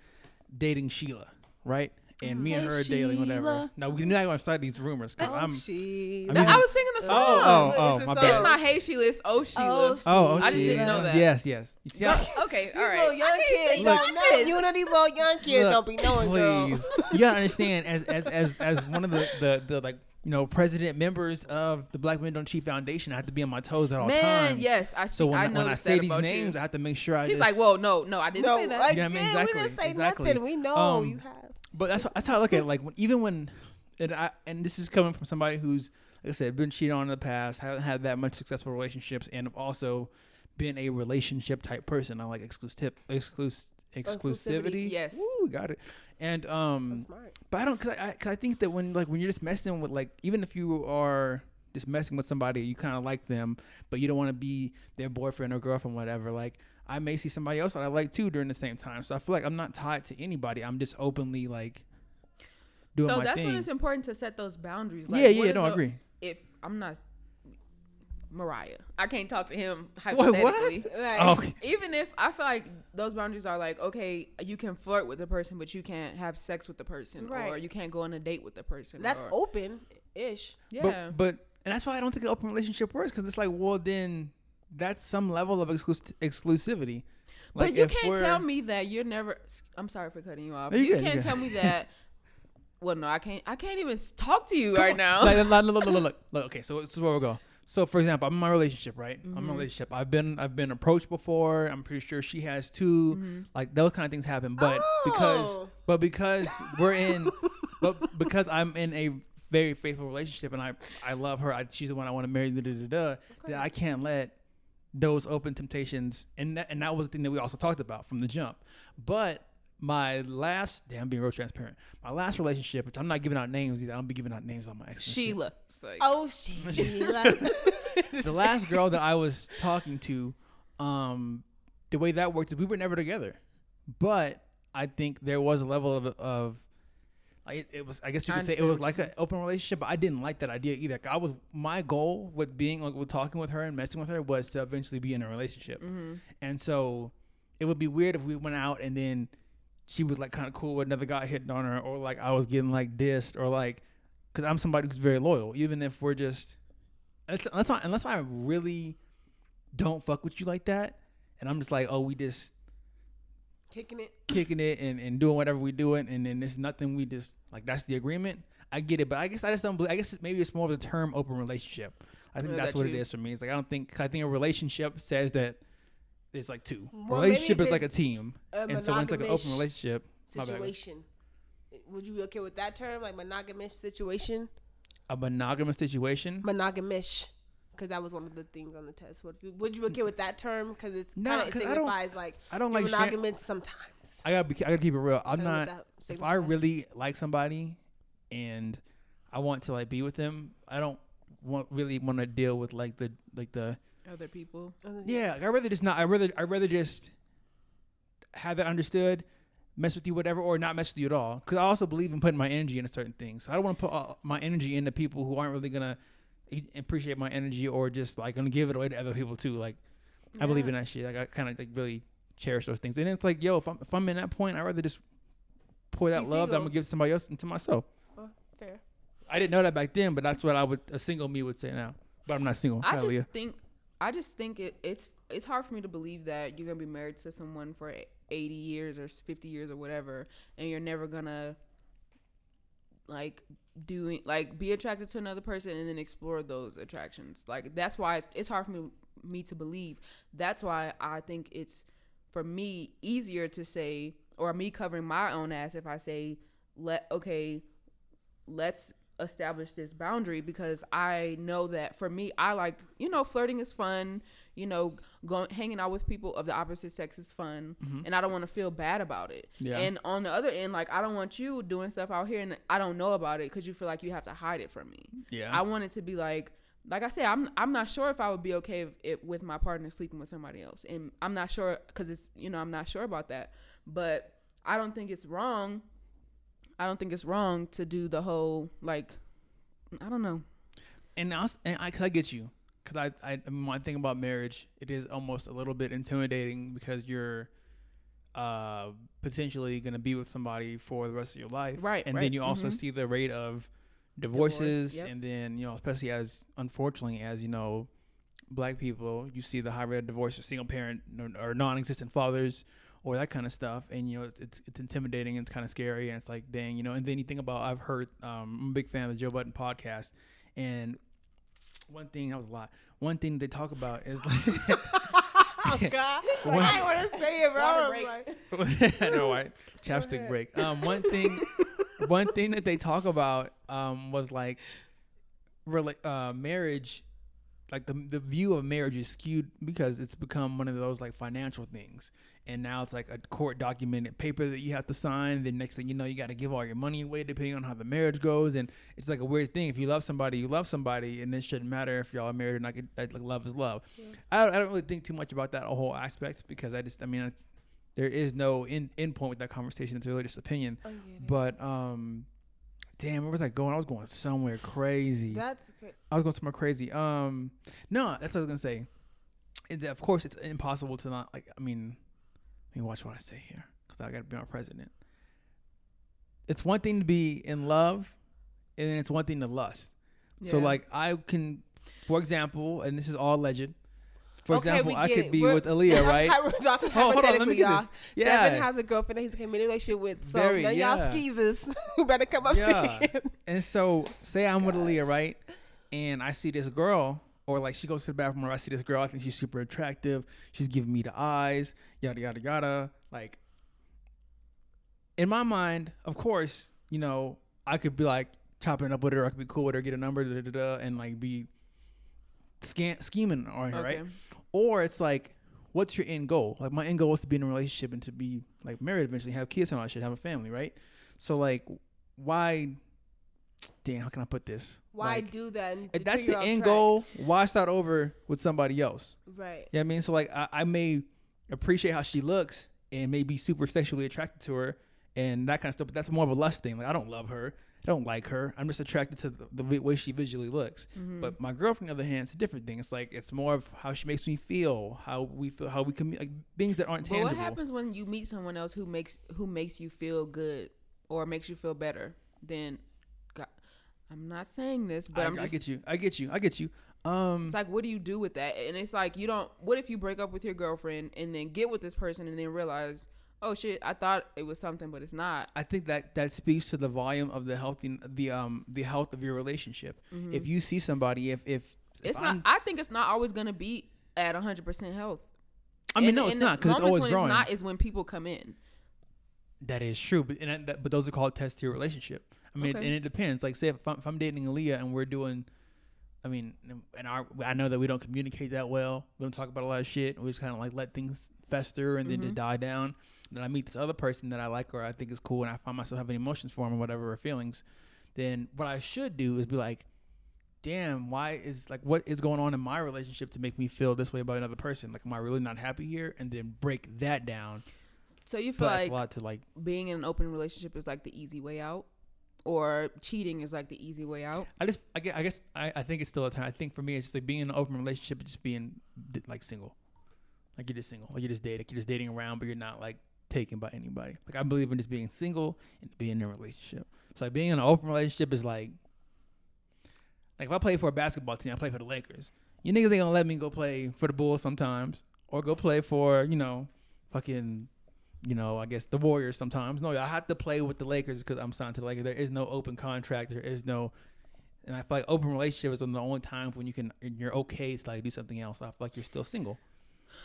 dating Sheila, right? And me and Hey, her are dating whatever. No, we're not gonna start these rumors because I'm. she. I'm using- I was singing the song. Oh, oh, oh, It's my bad. It's not Hey Sheila, it's Oh Sheila. Oh, Oh, oh, I just didn't know that. Yes, yes. You see how- okay, all right. little young kids Look. don't know. You know these little young kids Look, don't be knowing, girl. please. you gotta understand, as as as as one of the the, the like you know president members of the Black Men Don't Cheat Foundation, I have to be on my toes at all Man, times. yes, I see. So when I I, when I say these names, you. I have to make sure I He's just. like, whoa, no, no, I didn't No, say that. like, You know what I mean? yeah, we Exactly, didn't say exactly. nothing. We know Um, you have. But that's that's how I look at it. Like when, even when, and I and this is coming from somebody who's like I said been cheated on in the past, haven't had that much successful relationships, and have also been a relationship type person. I like exclusive exclus exclusivity. yes. Woo, got it. And um, But I don't, cause I, cause I think that when like when you're just messing with like even if you are just messing with somebody, you kind of like them, but you don't want to be their boyfriend or girlfriend, whatever. Like I may see somebody else that I like too during the same time, so I feel like I'm not tied to anybody. I'm just openly like doing so my that's thing. when it's important to set those boundaries. yeah, what yeah, is no, I a- agree. If I'm not Mariah, I can't talk to him Wait, what? hypothetically. Oh. Even if I feel like those boundaries are like, okay, you can flirt with the person, but you can't have sex with the person, or you can't go on a date with the person. That's open ish. yeah. But but and that's why I don't think an open relationship works because it's like well then that's some level of exclus- exclusivity. But you can't tell me that you're never. I'm sorry for cutting you off. No, you can't tell me that. Well, no, I can't. I can't even talk to you Come right on. now. Like, look, look, look, look. Okay, so this is where we go. So, for example, I'm in my relationship, right? I'm in Mm-hmm. a relationship. I've been I've been approached before. I'm pretty sure she has too. Mm-hmm. Like those kind of things happen. But because Oh. but because we're in, but because I'm in a very faithful relationship and I I love her. I, she's the one I want to marry. Da, da, da, da, that I can't let those open temptations and that, and that was the thing that we also talked about from the jump. But my last, damn, I'm being real transparent. My last relationship, which I'm not giving out names either. I don't be giving out names on my ex. Sheila. So, Oh, Sheila. the last girl that I was talking to, um, the way that worked is we were never together, but I think there was a level of, of like it, it was. I guess you could say it was like an open relationship, but I didn't like that idea either. I was my goal with being like with talking with her and messing with her was to eventually be in a relationship, Mm-hmm. and so it would be weird if we went out and then she was like kind of cool with another guy hitting on her, or like I was getting like dissed, or like because I'm somebody who's very loyal, even if we're just unless, unless I unless I really don't fuck with you like that, and I'm just like, oh, we just Kicking it. kicking it and, and doing whatever we do it, and then there's nothing we just like that's the agreement. I get it, but I guess I just don't believe. I guess maybe it's more of the term open relationship. I think Yeah, that's that what it too. is for me. It's like I don't think I think a relationship says that it's like two. Well, relationship is like a team, a and so when it's like an open relationship. Situation. Would you be okay with that term, like monogamous situation? a monogamous situation. Monogamish, because that was one of the things on the test. Would you, would you okay with that term? Because it's Nah, kind of 'cause it I don't- signifies like I don't like sharing- monogamous sometimes. I gotta be, I gotta keep it real. I'm Kinda not. If I really like somebody, and I want to like be with them, I don't want really want to deal with like the like the other people. yeah. Like, I rather just not. I rather I rather just have that understood, mess with you whatever, or not mess with you at all. Because I also believe in putting my energy into certain things. So I don't want to put all my energy into people who aren't really gonna appreciate my energy or just like gonna give it away to other people too. Like I believe in that shit. Like I kind of like really cherish those things. And it's like, yo, if I'm if I'm in that point, I'd rather just pour that Be love that I'm gonna give somebody else into myself. Oh, fair. I didn't know that back then, but that's what I would a single me would say now. But I'm not single. I Hallelujah. just think I just think it, it's it's hard for me to believe that you're gonna be married to someone for 80 years or 50 years or whatever, and you're never gonna like doing like be attracted to another person and then explore those attractions. Like that's why it's, it's hard for me me to believe. That's why I think it's for me easier to say or me covering my own ass if I say let okay let's establish this boundary because I know that for me, I like, you know, flirting is fun. You know, going hanging out with people of the opposite sex is fun, mm-hmm. and I don't want to feel bad about it. Yeah. And on the other end, like I don't want you doing stuff out here, and I don't know about it because you feel like you have to hide it from me. Yeah. I want it to be like, like I said, I'm I'm not sure if I would be okay if it, with my partner sleeping with somebody else, and I'm not sure because it's you know I'm not sure about that, but I don't think it's wrong. I don't think it's wrong to do the whole like, I don't know. and I, and I, cause I get you, cause I, I, one thing about marriage, it is almost a little bit intimidating because you're, uh, potentially gonna be with somebody for the rest of your life, Right, And right, then you also mhm. see the rate of divorces, yep. and then you know, especially as unfortunately as you know, black people, you see the high rate of divorce for single parent or, or non-existent fathers. Or that kind of stuff, and you know it's it's, it's intimidating and it's kind of scary, and it's like dang, you know. And then you think about I've heard um, I'm a big fan of the Joe Budden podcast, and one thing that was a lot. One thing they talk about is like Oh God, One- I didn't want to say it, bro. I'm break. like, I know, right? Chapstick break. Um, one thing, one thing that they talk about um was like, rela- uh, marriage, like the the view of marriage is skewed because it's become one of those like financial things, and now it's like a court documented paper that you have to sign. Then next thing you know, you got to give all your money away depending on how the marriage goes, and it's like a weird thing. If you love somebody, you love somebody, and it shouldn't matter if y'all are married or not. Like love is love. I don't, I don't really think too much about that whole aspect because I just I mean there is no in end point with that conversation. It's really just opinion. I get it. But um, damn, where was I going? I was going somewhere crazy. That's. I was going somewhere crazy. Um, no, that's what I was gonna say. It, of course, it's impossible to not like. I mean, me watch what I say here because I got to be my president. It's one thing to be in love, and then it's one thing to lust. So like I can, for example, and this is all legend. For Okay, example, I could it. be We're- with Aaliyah, right? We're talking Hold- hold on, let me hypothetically, get y'all. this. Yeah. Devin has a girlfriend that he's in a committed relationship with. So Very, none y'all yeah. skeezers who better come up Yeah. to him. And so, say I'm with Aaliyah, right? And I see this girl, or like she goes to the bathroom, or I see this girl. I think she's super attractive. She's giving me the eyes, yada yada yada. Like, in my mind, of course, you know, I could be like chopping up with her. I could be cool with her, get a number, da, da, da, and like be scan- scheming on her, right? Or it's like, what's your end goal? Like my end goal is to be in a relationship and to be like married eventually, have kids and all that shit, have a family, right? So like, why? Damn, how can I put this? Why Like, do that? and if that's the end track? goal, why start over with somebody else? Right. Yeah, I mean, so like I, I may appreciate how she looks and may be super sexually attracted to her and that kind of stuff, but that's more of a lust thing. Like I don't love her, I don't like her. I'm just attracted to the, the way she visually looks. Mm-hmm. But my girlfriend, on the other hand, it's a different thing. It's like it's more of how she makes me feel, how we feel, how we commu- like things that aren't But tangible. what happens when you meet someone else who makes who makes you feel good or makes you feel better? Then, God, I'm not saying this, but I, I'm I get you. I get you. I get you. Um, It's like, what do you do with that? And it's like, you don't. What if you break up with your girlfriend and then get with this person and then realize, oh shit, I thought it was something, but it's not. I think that that speaks to the volume of the healthy the um the health of your relationship. If you see somebody, if if, if Mm-hmm. It's I'm- not. I think it's not always gonna be at 100 percent health. I mean, And- no, it's and the not because it's always when growing. It's not is when people come in. That is true, but and that- that, but those are called tests to your relationship. I mean, Okay. and it depends. Like, say if I'm, if I'm dating Aaliyah and we're doing, I mean, and our I know that we don't communicate that well. We don't talk about a lot of shit. We just kind of like let things fester and then Mm-hmm. die down. Then I meet this other person that I like or I think is cool, and I find myself having emotions for him or whatever or feelings. Then what I should do is be like, damn, why is like what is going on in my relationship to make me feel this way about another person? Like, am I really not happy here? And then break that down. So you feel But like a lot to like being in an open relationship is like the easy way out, or cheating is like the easy way out. I just, I guess, I, guess I, I think it's still a time. I think for me, it's just like being in an open relationship, just being like single, like you're just single, like you're just dating, you're just dating around, but you're not like taken by anybody. Like I believe in just being single and being in a relationship. So like being in an open relationship is like, like if I play for a basketball team, I play for the Lakers. You niggas ain't gonna let me go play for the Bulls sometimes, or go play for you know, fucking. You know, I guess the Warriors sometimes. No, I have to play with the Lakers because I'm signed to the Lakers. There is no open contract. There is no and I feel like open relationship is one of the only times when you can you're okay to like do something else. I feel like you're still single.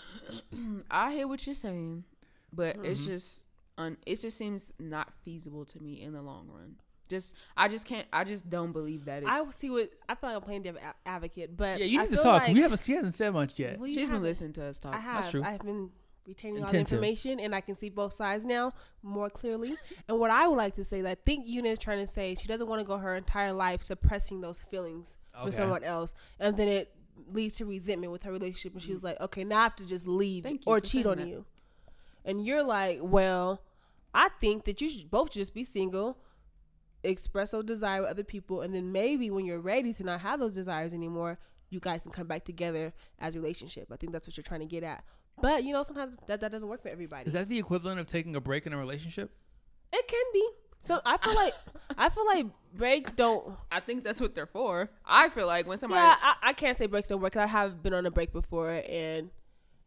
I hear what you're saying, but it's Mm-hmm. just un, it just seems not feasible to me in the long run. Just I just can't. I just don't believe that. It's, I see what I feel like I'm playing devil a- advocate, but Yeah, you I need to talk. Like, we haven't she hasn't said much yet. well, she's been listening to us talk. I have. true. I've been retaining all the information, and I can see both sides now more clearly. and what I would like to say, is I think Una is trying to say she doesn't want to go her entire life suppressing those feelings for someone else, and then it leads to resentment with her relationship. And she was mm. like, "Okay, now I have to just leave Thank or cheat on that. you." And you're like, "Well, I think that you should both just be single." express those desire with other people and then maybe when you're ready to not have those desires anymore you guys can come back together as a relationship i think that's what you're trying to get at but you know sometimes that, that doesn't work for everybody Is that the equivalent of taking a break in a relationship? it can be so i feel like i feel like breaks don't I think that's what they're for. I feel like when somebody yeah I, I can't say breaks don't work 'cause i have been on a break before and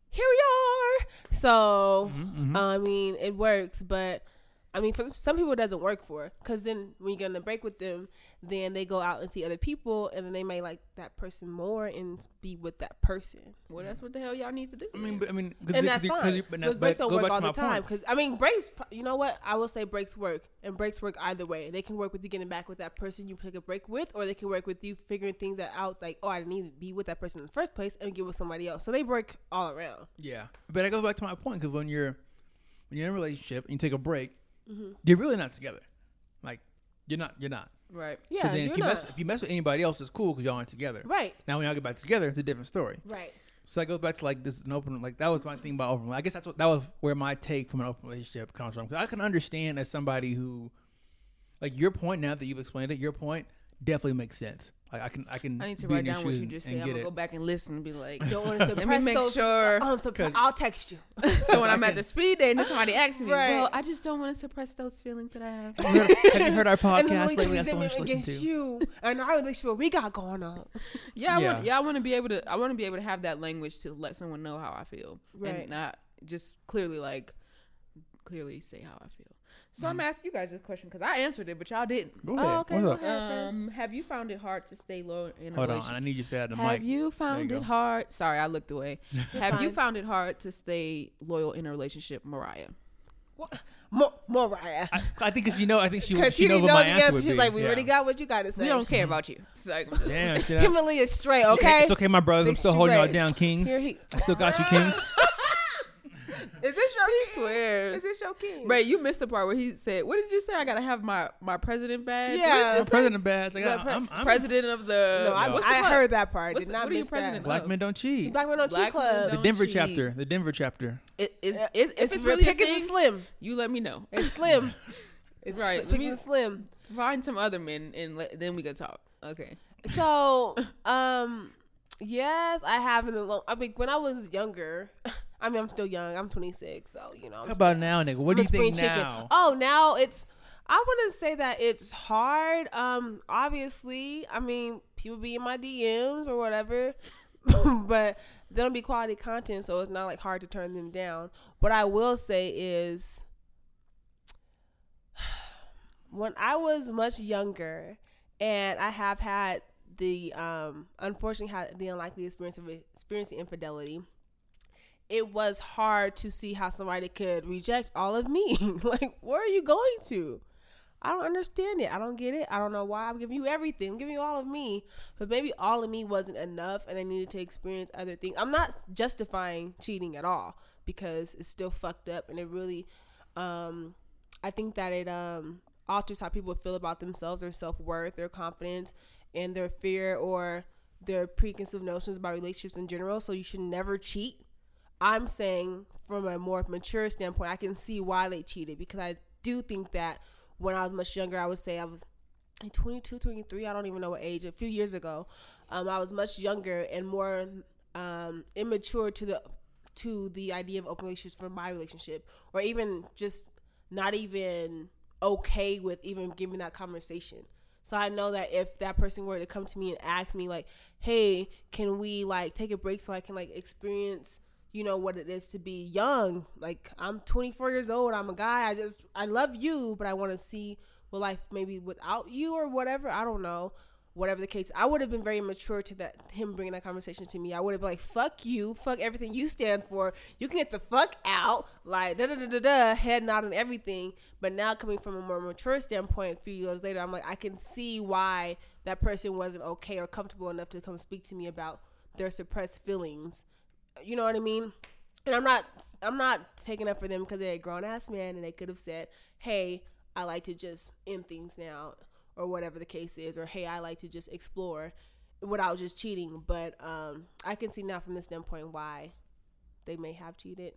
here we are so Mm-hmm, i mean it works but I mean, for some people, it doesn't work for because then when you get on a break with them, then they go out and see other people, and then they may like that person more and be with that person. well, that's what the hell y'all need to do. I mean, but, I mean, cause and that's cause you- fine. cause you- but, now- Because breaks don't go work back all the time. Because I mean, breaks. You know what? I will say breaks work, and breaks work either way. They can work with you getting back with that person you take a break with, or they can work with you figuring things that out. Like, oh, I didn't need to be with that person in the first place, and get with somebody else. So they work all around. Yeah, but it goes back to my point because when you're when you're in a relationship and you take a break, Mm-hmm. you're really not together. Like you're not. You're not. right. Yeah, so then if you mess if you mess with anybody else, it's cool because y'all aren't together. Right. Now when y'all get back together, it's a different story. Right. So that goes back to like this is an open like that was my thing about open. I guess that's what that was where my take from an open relationship comes from. Because I can understand as somebody who, like your point now that you've explained it, your point definitely makes sense. Like I can I can I need to write down what you just said. I'm gonna it. go back and listen and be like, Don't want to let me suppress make those- sure. Um, so 'Cause- I'll text you. so when I I'm at the speed date and somebody asks me, Right. well, I just don't want to suppress those feelings that I have. Have you heard, have you heard our and podcast we lately? That's the them one you should listen against to. you and our relationship what we got going on. Yeah, I Yeah. want. Yeah, I want to be able to. I want to be able to have that language to let someone know how I feel, Right. and not just clearly like clearly say how I feel. So I'm Mm-hmm. asking you guys this question because I answered it, but y'all didn't. Go ahead. Oh, okay, What's go up? ahead. Um, have you found it hard to stay low in a relationship? Hold on, relationship? I need you to say that to the mic. Have you found go. it hard? Sorry, I looked away. have you fine. found it hard to stay loyal in a relationship, Mariah? Mo- Mariah. I, I think 'cause you know, I think she Because she she knows didn't what know my the answer answer. would She's be. like, we Yeah. already got what you got to say. We don't care about you. So I'm just- Damn, shit. I- Kimberly is straight, okay? It's okay, my brothers. I'm Big still holding y'all straight. down, Kings. Here he- I still got you, Kings. Is this your he swears. Is this your king? Ray, you missed the part where he said, "What did you say? I gotta have my my president badge." Yeah. you I'm say? president badge. Like, No, I, pre- I'm, I'm president of the. No, I, No. what's the I club? heard that part. What's Did the- not what are you miss president that. Black men don't cheat. Black men don't Black cheat club. The don't Denver cheat. chapter. The Denver chapter. It, it's, Uh, it's, it's, it's real really a thing, slim. you let me know. It's slim. It's Right, right. let me- slim. Find some other men and let, then we can talk. Okay. So, um, yes, I have in the long. I mean, when I was younger, I mean, I'm still young. I'm 26, so you know. I'm How about now, nigga? What do you think spring chicken. now? Oh, now it's. I wouldn't say that it's hard. Um, obviously, I mean, people be in my DMs or whatever, but they don't be quality content, so it's not like hard to turn them down. What I will say is, when I was much younger, and I have had the um, unfortunately had the unlikely experience of experiencing infidelity it was hard to see how somebody could reject all of me. like, where are you going to? I don't understand it. I don't get it. I don't know why. I'm giving you everything. I'm giving you all of me. But maybe all of me wasn't enough and I needed to experience other things. I'm not justifying cheating at all because it's still fucked up and it really um I think that it um alters how people feel about themselves, their self worth, their confidence, and their fear or their preconceived notions about relationships in general. So you should never cheat. I'm saying from a more mature standpoint, I can see why they cheated because I do think that when I was much younger, I would say I was like 22, 23, I don't even know what age, a few years ago, um, I was much younger and more um, immature to the to the idea of open relationships for my relationship or even just not even okay with even giving that conversation. So I know that if that person were to come to me and ask me like, "Hey, can we like take a break so I can like experience, you know, what it is to be young? Like I'm 24 years old, I'm a guy. I just I love you, but I want to see what life maybe without you or whatever. I don't know." Whatever the case, I would have been very mature to that him bringing that conversation to me. I would have been like, "Fuck you, fuck everything you stand for. You can get the fuck out." Like da da da da da, head nod and everything. But now coming from a more mature standpoint, a few years later, I'm like, I can see why that person wasn't okay or comfortable enough to come speak to me about their suppressed feelings. You know what I mean? And I'm not, I'm not taking up for them because they're a grown ass man and they could have said, "Hey, I like to just end things now." or whatever the case is or hey i like to just explore without just cheating but um i can see now from this standpoint why they may have cheated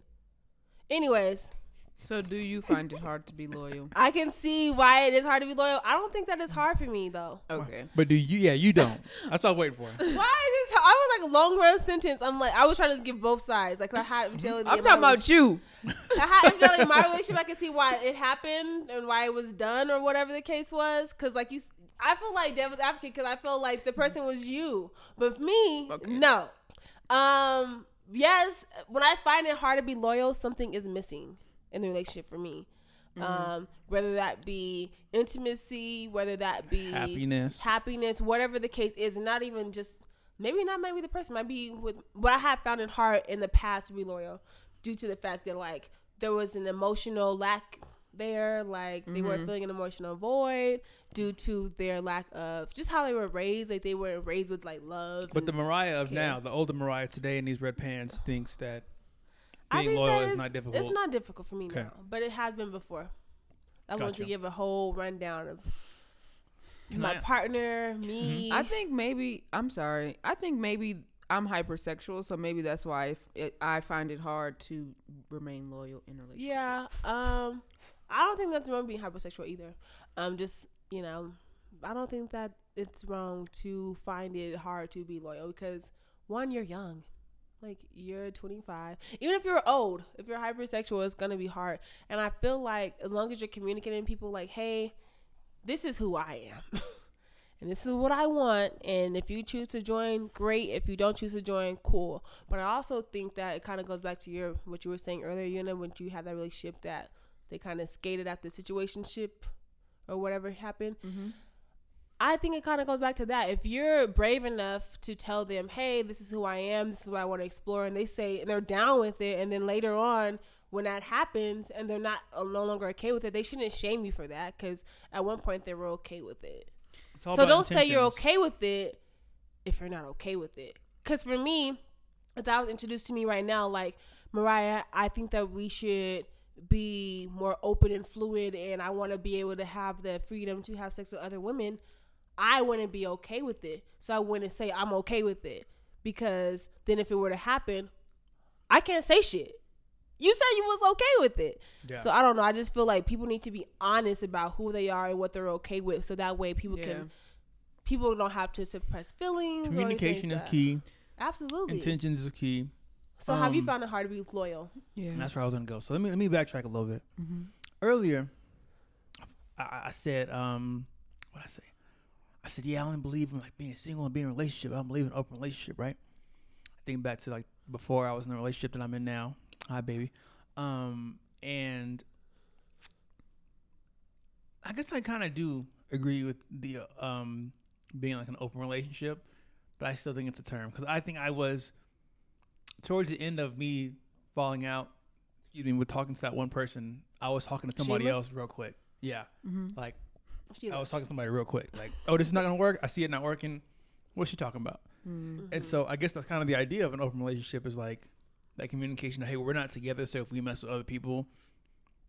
anyways So, do you find it hard to be loyal? i can see why it is hard to be loyal i don't think that is hard for me though Okay. But do you? Yeah, you don't. That's what I was waiting for. why is this i was like a long run sentence i'm like i was trying to give both sides like i had infidelity I'm in talking about you. I had infidelity in my relationship. I can see why it happened and why it was done or whatever the case was. Cause like you, s- I feel like devil's advocate because I feel like the person was you, but me, Okay. no. Um, yes, when I find it hard to be loyal, something is missing in the relationship for me. Um, whether that be intimacy, whether that be Happiness. happiness, whatever the case is, and not even just maybe not maybe the person might be with. what I have found in heart in the past to be loyal due to the fact that like there was an emotional lack there, like they were feeling an emotional void due to their lack of just how they were raised. Like they were raised with like love. But the Mariah of Okay. now, the older Mariah today in these red pants, thinks that being think loyal that is not difficult. It's not difficult for me Okay. now, but it has been before. I want to give a whole rundown of Can my I- Mm-hmm. partner, me. I think maybe I'm sorry. I think maybe I'm hypersexual, so maybe that's why if it, I find it hard to remain loyal in a relationship. Yeah. Um, I don't think that's wrong being hypersexual either. Um, just you know, I don't think that it's wrong to find it hard to be loyal because one, you're young. Like you're 25. Even if you're old, if you're hypersexual, it's gonna be hard. And I feel like as long as you're communicating people like, hey, this is who I am. and this is what I want. And if you choose to join, great. If you don't choose to join, cool. But I also think that it kind of goes back to your what you were saying earlier, you know, when you had that relationship that they kind of skated at the situationship or whatever happened. Mm-hmm. I think it kind of goes back to that. If you're brave enough to tell them, "Hey, this is who I am. This is what I want to explore," and they say and they're down with it, and then later on, when that happens and they're not uh, no longer okay with it, they shouldn't shame you for that because at one point they were okay with it. So don't say you're okay with it if you're not okay with it. Because for me, if that was introduced to me right now, like Mariah, I think that we should be more open and fluid, and I want to be able to have the freedom to have sex with other women. I wouldn't be okay with it, so I wouldn't say I'm okay with it because then if it were to happen, I can't say shit. You said you was okay with it. Yeah. So I don't know. I just feel like people need to be honest about who they are and what they're okay with, so that way people Yeah. can people don't have to suppress feelings. Communication like is that. key. Absolutely. Intentions is key. So have you Um, found it hard to be loyal? Yeah. And that's where I was gonna go. So let me let me backtrack a little bit. Earlier, I, I said, um, what I say? I said, yeah, I only believe in like being single and being in a relationship. I don't believe in an open relationship, right? I think back to like before I was in the relationship that I'm in now. Hi, baby. Um, and I guess I kind of do agree with the um being like an open relationship, but I still think it's a term because I think I was towards the end of me falling out. Excuse me, with talking to that one person, I was talking to somebody Sheila? else real quick. Yeah, like She I was talking to somebody real quick. Like, oh, this is not gonna work. I see it not working. What's she talking about? And so I guess that's kind of the idea of an open relationship is like that communication. Of, hey, we're not together, so if we mess with other people,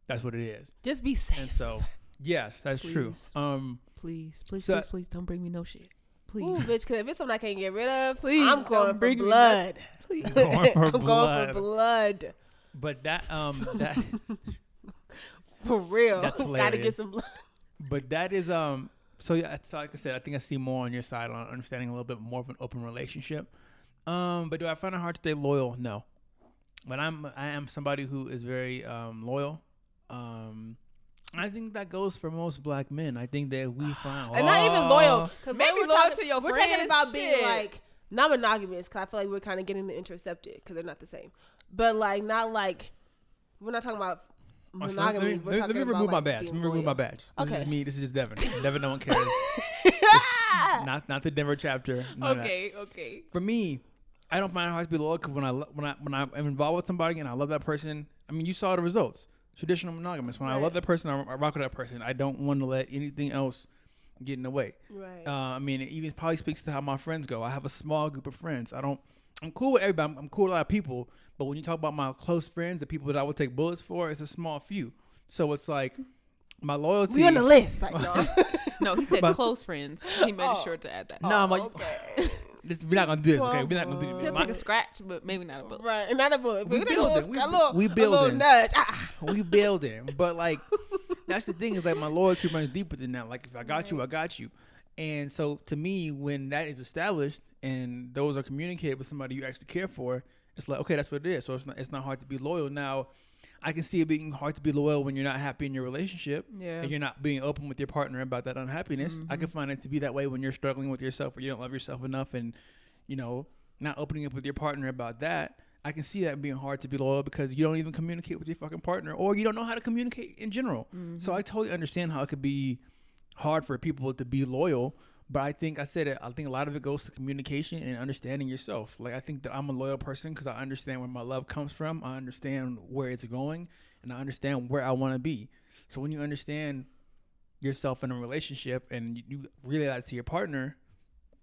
that's what it is. Just be safe. And so, yes, that's true. Please. Um, Please, please, So- please, please don't bring me no shit. Please. Ooh, bitch, because if it's something I can't get rid of, Please, I'm don't going for bring me blood. Please. Going for I'm going for blood. but that um that For real. That's Gotta get some blood. But that is um so yeah so like i said i think i see more on your side on understanding a little bit more of an open relationship um but do i find it hard to stay loyal no but i'm i am somebody who is very um loyal um I think that goes for most black men. I think that we find And not even loyal. 'cause Maybe we're loyal talking- to your We're talking about being Shit. like not monogamous because I feel like we're kind of getting the intercepted because they're not the same. But like not like we're not talking about Oh, so let me, let, talking me remove my badge. Let me remove my badge. This Okay. is me. This is just Devin. Devin, no one cares. not not the Denver chapter. none of that. Okay, okay. for me, I don't find it hard to be loyal because when I when I when I am involved with somebody and I love that person, I mean, you saw the results. Traditional monogamous. When I love that person, I, I rock with that person. I don't want to let anything else get in the way. Right. Uh, I mean, it even probably speaks to how my friends go. I have a small group of friends. I don't. I'm cool with everybody. I'm, I'm cool with a lot of people. But when you talk about my close friends, the people that I would take bullets for, it's a small few. So it's like my loyalty. we on the list. Like, no. No, he said But- close friends. He made Oh. sure to add that. No, I'm like, okay. this, we're not gonna do this. Okay, we're not gonna do He'll this. take a scratch, but maybe not a bullet. right. And not a bullet. We We, building. We- a little, we a little building. nudge. Ah. we building. But like that's the thing is like my loyalty runs deeper than that. Like if I got you, I got you. And so to me, when that is established and those are communicated with somebody you actually care for, it's like okay, that's what it is. So it's not it's not hard to be loyal. Now, I can see it being hard to be loyal when you're not happy in your relationship Yeah. and you're not being open with your partner about that unhappiness. I can mm-hmm. find it to be that way when you're struggling with yourself or you don't love yourself enough and you know not opening up with your partner about that. I can see that being hard to be loyal because you don't even communicate with your fucking partner or you don't know how to communicate in general. Mm-hmm. So I totally understand how it could be hard for people to be loyal. But I think I said it. I think a lot of it goes to communication and understanding yourself. Like I think that I'm a loyal person because I understand where my love comes from. I understand where it's going, and I understand where I want to be. So when you understand yourself in a relationship and you, you that to your partner,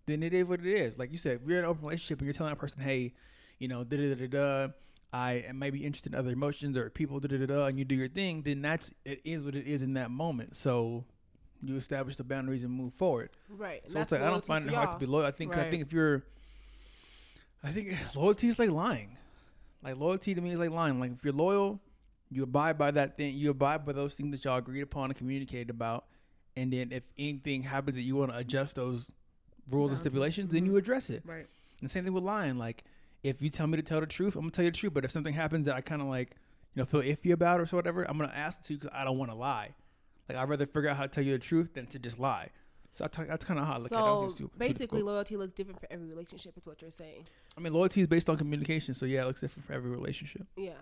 then it is what it is. Like you said, if you're in an open relationship and you're telling that person, hey, you know, da da da da, I am maybe interested in other emotions or people, da da da da, and you do your thing, then that's it is what it is in that moment. So you establish the boundaries and move forward. Right. So it's like I don't find it hard to be loyal. I think I think if you're, I think loyalty is like lying. Like loyalty to me is like lying. Like if you're loyal, you abide by that thing. You abide by those things that y'all agreed upon and communicated about, and then if anything happens that you want to adjust those rules and Boundaries. stipulations, then you address it. Right. And same thing with lying. Like, if you tell me to tell the truth, I'm gonna tell you the truth. But if something happens that I kind of like, you know, feel iffy about or so whatever, I'm gonna ask to because I don't want to lie. Like, I'd rather figure out how to tell you the truth than to just lie. So I talk, that's kind of how I look at it. I So was just too- too basically, loyalty looks different for every relationship. Is what you're saying? I mean, loyalty is based on communication. So yeah, it looks different for every relationship. Yeah,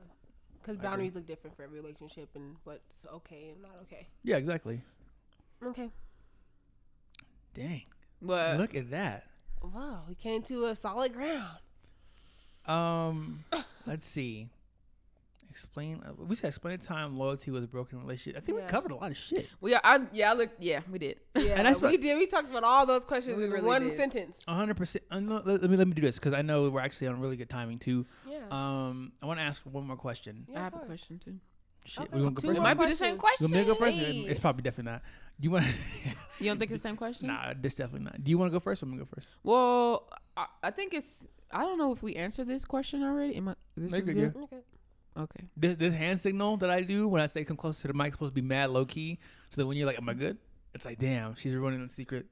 because boundaries look different for every relationship and what's okay and not okay. Yeah, exactly. Okay. Dang, But look at that. Wow, we came to a solid ground. Um, let's see. Explain. uh, We said explain a time loyalty was a broken relationship. I think Yeah. we covered a lot of shit. we are. I, yeah, I look. Yeah, we did. Yeah, And that's we what- did. We talked about all those questions in really one did. sentence. Hundred percent. uh, no, Let let me let me do this because I know we're actually on really good timing too. Yes. Um, I want to ask one more question. Yeah, I have a question too. Shit, Okay, we want to go first. more might be the same You question. want me to go first? Hey. It's probably definitely not. You want? You don't think it's the same question? nah, this definitely not. Do you want to go first? or I'm gonna go first. Well, I, I think it's. I don't know if we answered this question already. Am I? This Make is it good. good. Okay. Okay. This this hand signal that I do when I say come closer to the mic is supposed to be mad low key, so that when you're like, "Am I good?" It's like, "Damn, she's running the secret,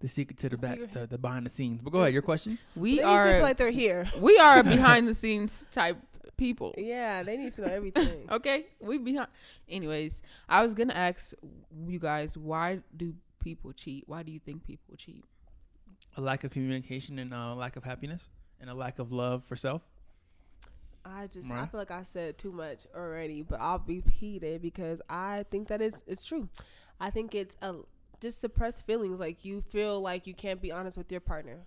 the secret to the, The back, the, the behind the scenes." But go ahead, your question. We they are. need to like they're here. we are behind the scenes type people. Yeah, they need to know everything. Okay, we behind. Anyways, I was gonna ask you guys, why do people cheat? Why do you think people cheat? A lack of communication and a lack of happiness and a lack of love for self. I just I feel like I said too much already, but I'll repeat it because I think that is it's true. I think it's a just suppressed feelings like you feel like you can't be honest with your partner.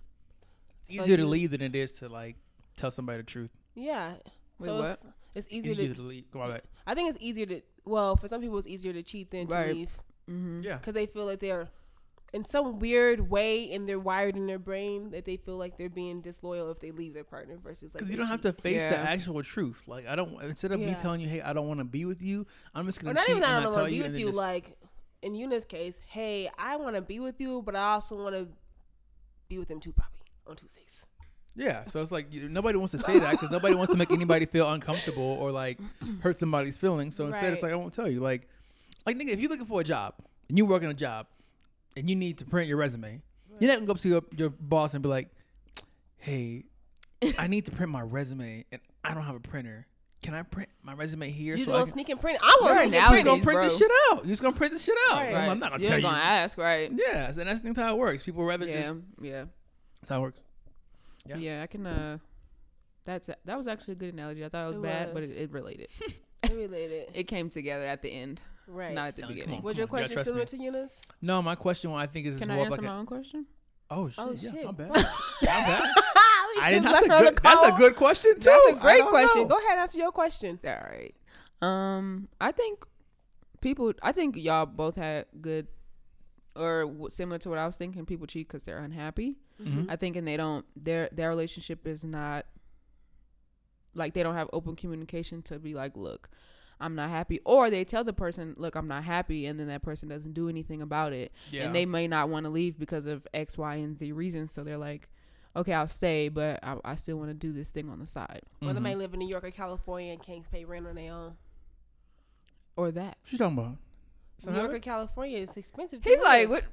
So Easier to you- leave than it is to like tell somebody the truth. Yeah. Wait, so what? it's, it's It's easier easier to to leave. Go on back. I think it's easier to well, for some people it's easier to cheat than to leave Mm-hmm. Yeah. cuz they feel like they're in some weird way and they're wired in their brain that they feel like they're being disloyal if they leave their partner versus like Because you don't have to face the actual truth. Like I don't. Instead of me telling you, "Hey, I don't want to be with you," I'm just gonna not cheat even that I and don't want tell to be you. with you. just- Like in Una's case, hey, I want to be with you, but I also want to be with him too, probably on Tuesdays. Yeah, so it's like you, nobody wants to say that because nobody wants to make anybody feel uncomfortable or like hurt somebody's feelings. So instead, it's like I won't tell you. Like, like nigga, if you're looking for a job and you're working a job and you need to print your resume, you're not gonna go up to your, your boss and be like, "Hey, I need to print my resume and I don't have a printer. Can I print my resume here?" You just so gonna can-" sneak and print. I want Right, to sneak You're and gonna print. print bro. this shit out. You're just gonna print this shit out. Right. I'm, I'm not gonna you tell ain't You're gonna ask, right? Yeah, so that's, that's how it works. People rather Yeah, just yeah, that's how it works. Yeah. yeah, I can. Uh, that's that was actually a good analogy. I thought it was It bad, but it, it related. It related, It came together at the end, right? not at the Nah, beginning. on. Was your on, question gotta similar trust to Una's? No, my question, I think, is Can I more of answer like my a, own question? Oh shit! Oh, yeah, shit. my bad. my bad. I didn't. Left That's a her on the good. That's a good question too. That's a I great question. know. Go ahead, and answer your question. All right. Um, I think people. I think y'all both had good, or similar to what I was thinking. People cheat because they're unhappy. Mhm. I think, and they don't. Their their relationship is not like they don't have open communication to be like, look, I'm not happy, or they tell the person, look, I'm not happy, and then that person doesn't do anything about it, Yeah. and they may not want to leave because of X, Y, and Z reasons. So they're like, okay, I'll stay, but I, I still want to do this thing on the side, Well, they mm-hmm. may live in New York or California and can't pay rent on their own. or that. What you talking about? So New York or California is expensive. To He's like, what?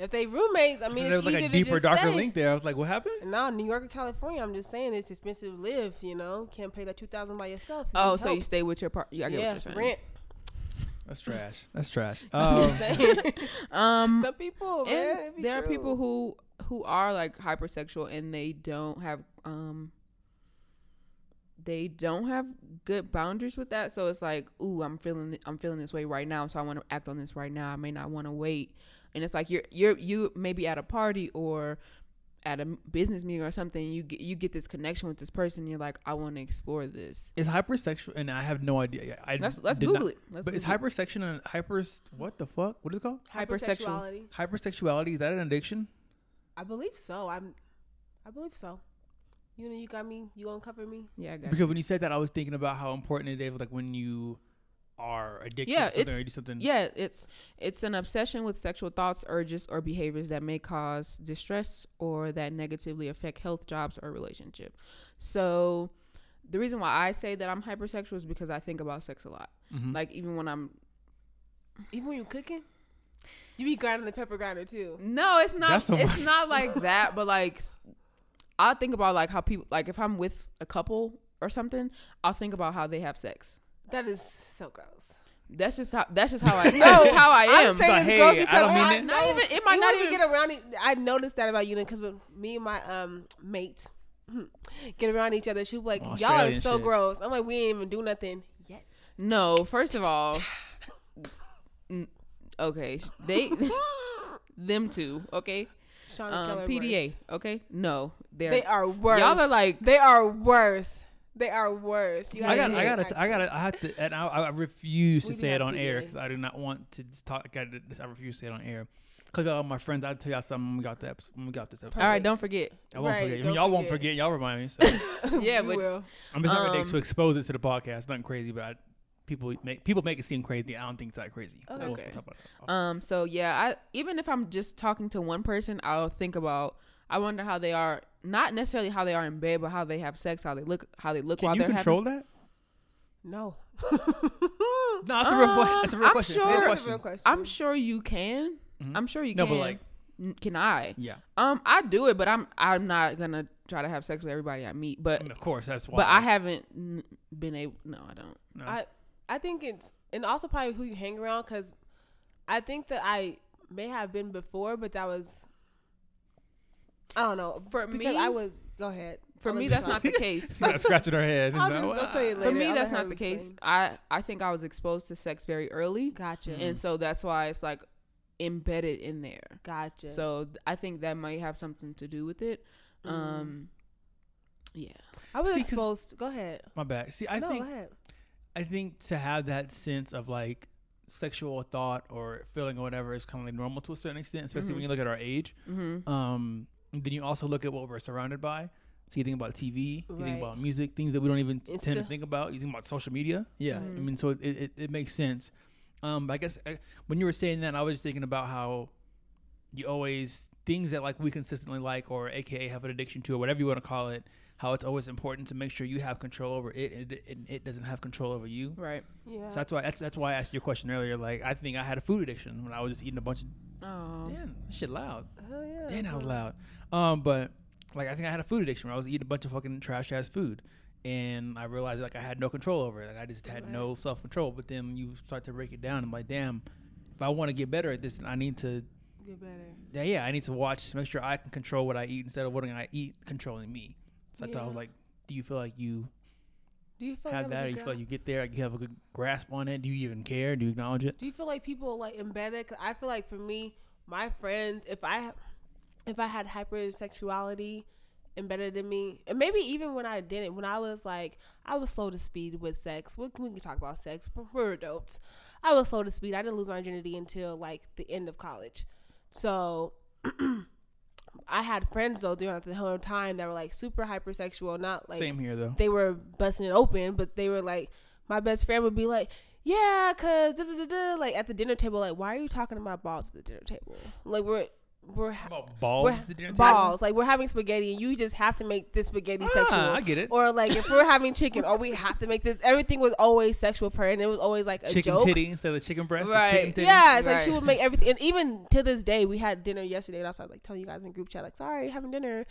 If they roommates, I mean, there it's was like a to deeper, darker stay. link there. I was like, what happened? No, New York or California. I'm just saying it's expensive to live. You know, can't pay that two thousand by yourself. You Oh, need so you stay with your partner? I get yeah, what you're saying. rent. That's trash. That's trash. Um, just. Um, Some people, man, it and be there are people who who are like hypersexual and they don't have um they don't have good boundaries with that so it's like ooh i'm feeling i'm feeling this way right now so i want to act on this right now i may not want to wait and it's like you're you're you maybe at a party or at a business meeting or something you get you get this connection with this person you're like i want to explore this is hypersexual, and I have no idea. I let's let's google not- it let's But is Google it. hypersexual and hyper what the fuck? What is it called? Hypersexuality. Hypersexuality is that an addiction? I believe so. I'm. I believe so. You know, you got me. You gonna cover me? yeah I got Because when you said that, I was thinking about how important it is, like when you are addicted Yeah, to something it's- something. Yeah, it's it's an obsession with sexual thoughts, urges, or behaviors that may cause distress or that negatively affect health, jobs, or relationship. So, the reason why I say that I'm hypersexual is because I think about sex a lot. Mhm. Like even when I'm Even when you're cooking? You be grinding the pepper grinder too. No, it's not. That's a- it's not like that. But like, i'll think about like how people like if I'm with a couple or something, I'll think about how they have sex. That is so gross. That's just how. That's just how I. that's just how I I'm am. saying But it's hey, gross I because don't mean I- it. Not even. It might you not even. get around. I noticed that about you because when me and my um mate get around each other, she was like, "Y'all are so shit. gross." I'm like, "We ain't even do nothing yet." No, first of all, okay, they, them two, okay, Sean um, PDA, worse. okay, no, they're They are worse. y'all are like they are worse. They are worse. You I got, guys I got, to, I got, to, I have to, and I, I refuse to say it on air because I do not want to talk. I, gotta- I refuse to say it on air. Cause all my friends, I'll tell y'all something when we got the when we got this episode. all right. Don't forget. I won't Right, forget. I mean, y'all won't forget. forget. Y'all remind me. So Yeah, We but will. I'm just not ready Um, to expose it to the podcast. Nothing crazy, but I, people make people make it seem crazy. I don't think it's that crazy. Okay. We'll Okay. talk about it. Um. So yeah, I even if I'm just talking to one person, I'll think about. I wonder how they are. Not necessarily how they are in bed, but how they have sex, how they look, how they look Can while you they're control that? No. No, that's a real question. That's a real I'm question. It's a sure- real That is a question. real question. I'm sure you can. Mhm. I'm sure you No, can. but like, can I? yeah. Um, I do it, but I'm I'm not gonna try to have sex with everybody I meet. I But mean, of course, that's why. but I haven't n- been able. No, I don't. No. I I think it's and also probably who you hang around because I think that I may have been before, but that was I don't know For because me- I was go ahead. For I'll me, that's you not the case. Not scratching her head. I'll She's just like, I'll say it For me, I'll that's not the case. explain. I I think I was exposed to sex very early, Gotcha. Mm. and so that's why it's like embedded in there. Gotcha. So th- I think that might have something to do with it. Mm. Um, yeah. I was See, 'cause- exposed. Go ahead. My bad. See, I no, think go ahead. I think to have that sense of like sexual thought or feeling or whatever is kind of like normal to a certain extent, especially when Mhm. you look at our age. Mm-hmm. Um, and then you also look at what we're surrounded by. So you think about TV, you think about music, things that we don't even tend to think about. You think about social media. Yeah, I Mhm. mean, so it, it, it makes sense. Um, but I guess uh, when you were saying that, I was just thinking about how you always things that like we consistently like or AKA have an addiction to or whatever you want to call it. How it's always important to make sure you have control over it and it, and it doesn't have control over you. Right. Yeah. So that's why that's, that's why I asked your question earlier. Like I think I had a food addiction when I was just eating a bunch of Oh. damn that shit loud. Hell yeah. Damn, that was loud. Um, but like I think I had a food addiction where I was eating a bunch of fucking trash ass food, and I realized like I had no control over it. Like I just had no self control. But then you start to break it down. I'm like, damn, if I want to get better at this, then I need to. Get better. Yeah, yeah, I need to watch, make sure I can control what I eat instead of what I eat controlling me. So I I was like, do you feel like you Do you feel have like that, or you feel like you get there, like you have a good grasp on it? Do you even care? Do you acknowledge it? Do you feel like people like embed it? 'Cause I feel like for me, my friends, if I if I had hypersexuality embedded in me, and maybe even when I didn't, when I was like, I was slow to speed with sex. We, we can talk about sex. We're- We're adults. I was slow to speed. I didn't lose my virginity until like the end of college. So I had friends though throughout the whole time that were like super hypersexual, not like Same here though. they were busting it open, but they were like, my best friend would be like, yeah, cause da, da, da, da. like at the dinner table, like why are you talking about balls at the dinner table? Like we're we're ha- About balls. we're the dinner table? balls, like we're having spaghetti, and you just have to make this spaghetti sexual. Ah, I get it. Or like if we're having chicken, or we have to make this. Everything was always sexual for her, and it was always like a chicken joke. titty instead of chicken breast. or Right. chicken titty. Yeah, it's like she would make everything, and even to this day, we had dinner yesterday, and I was like telling you guys in group chat, like, sorry, having dinner.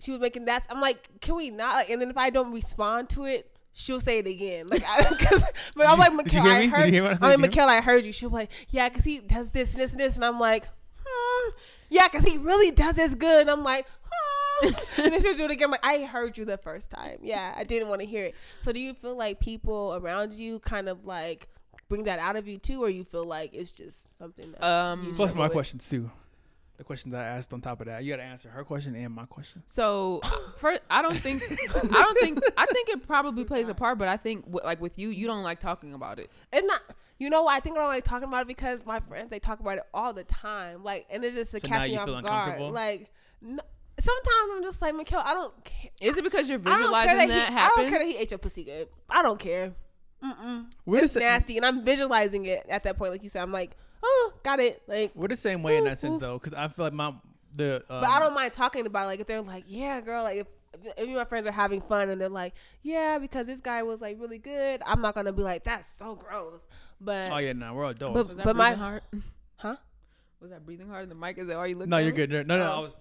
She was making that. I'm like, can we not? Like, and then if I don't respond to it, she'll say it again. Like, I, cause, but I'm like, did hear I me? Did heard. you hear I said? I mean, Did you hear Mikkel, I heard you. She'll be like, yeah, cause he does this, and this, and this, and I'm like, hmm, yeah, cause he really does this good. And I'm like. And then she'll do it again. I'm like, I heard you the first time. Yeah, I didn't want to hear it. So, do you feel like people around you kind of like bring that out of you too, or you feel like it's just something that Um. you Plus my with? questions too. The questions I asked on top of that, you got to answer her question and my question. So, first, I don't think, I don't think, I think it probably plays a part, but I think, like with you, you don't like talking about it. It's not. You know, why I think I don't like talking about it because my friends they talk about it all the time. Like, and it's just to So catch me off guard. Like, no, sometimes I'm just like, Mikhail, I don't care. Is it because you're I don't care visualizing that, that, he, I don't happen? care that he ate your pussy good. I don't care. Mm-mm. We're it's the, sa- nasty, and I'm visualizing it at that point. Like you said, I'm like, oh, got it. Like, we're the same way in that Oof, sense oof. though, because I feel like my the. Um, but I don't mind talking about it. like if they're like, yeah, girl, like if. If me and my friends are having fun and they're like, yeah, because this guy was like really good, I'm not gonna be like, that's so gross. But Oh yeah, no, we're adults. But- Was that but my- heart. Huh? Was that breathing hard in the mic? Is that why you look? No, at you're me? good. No, no, oh. I Oh. was.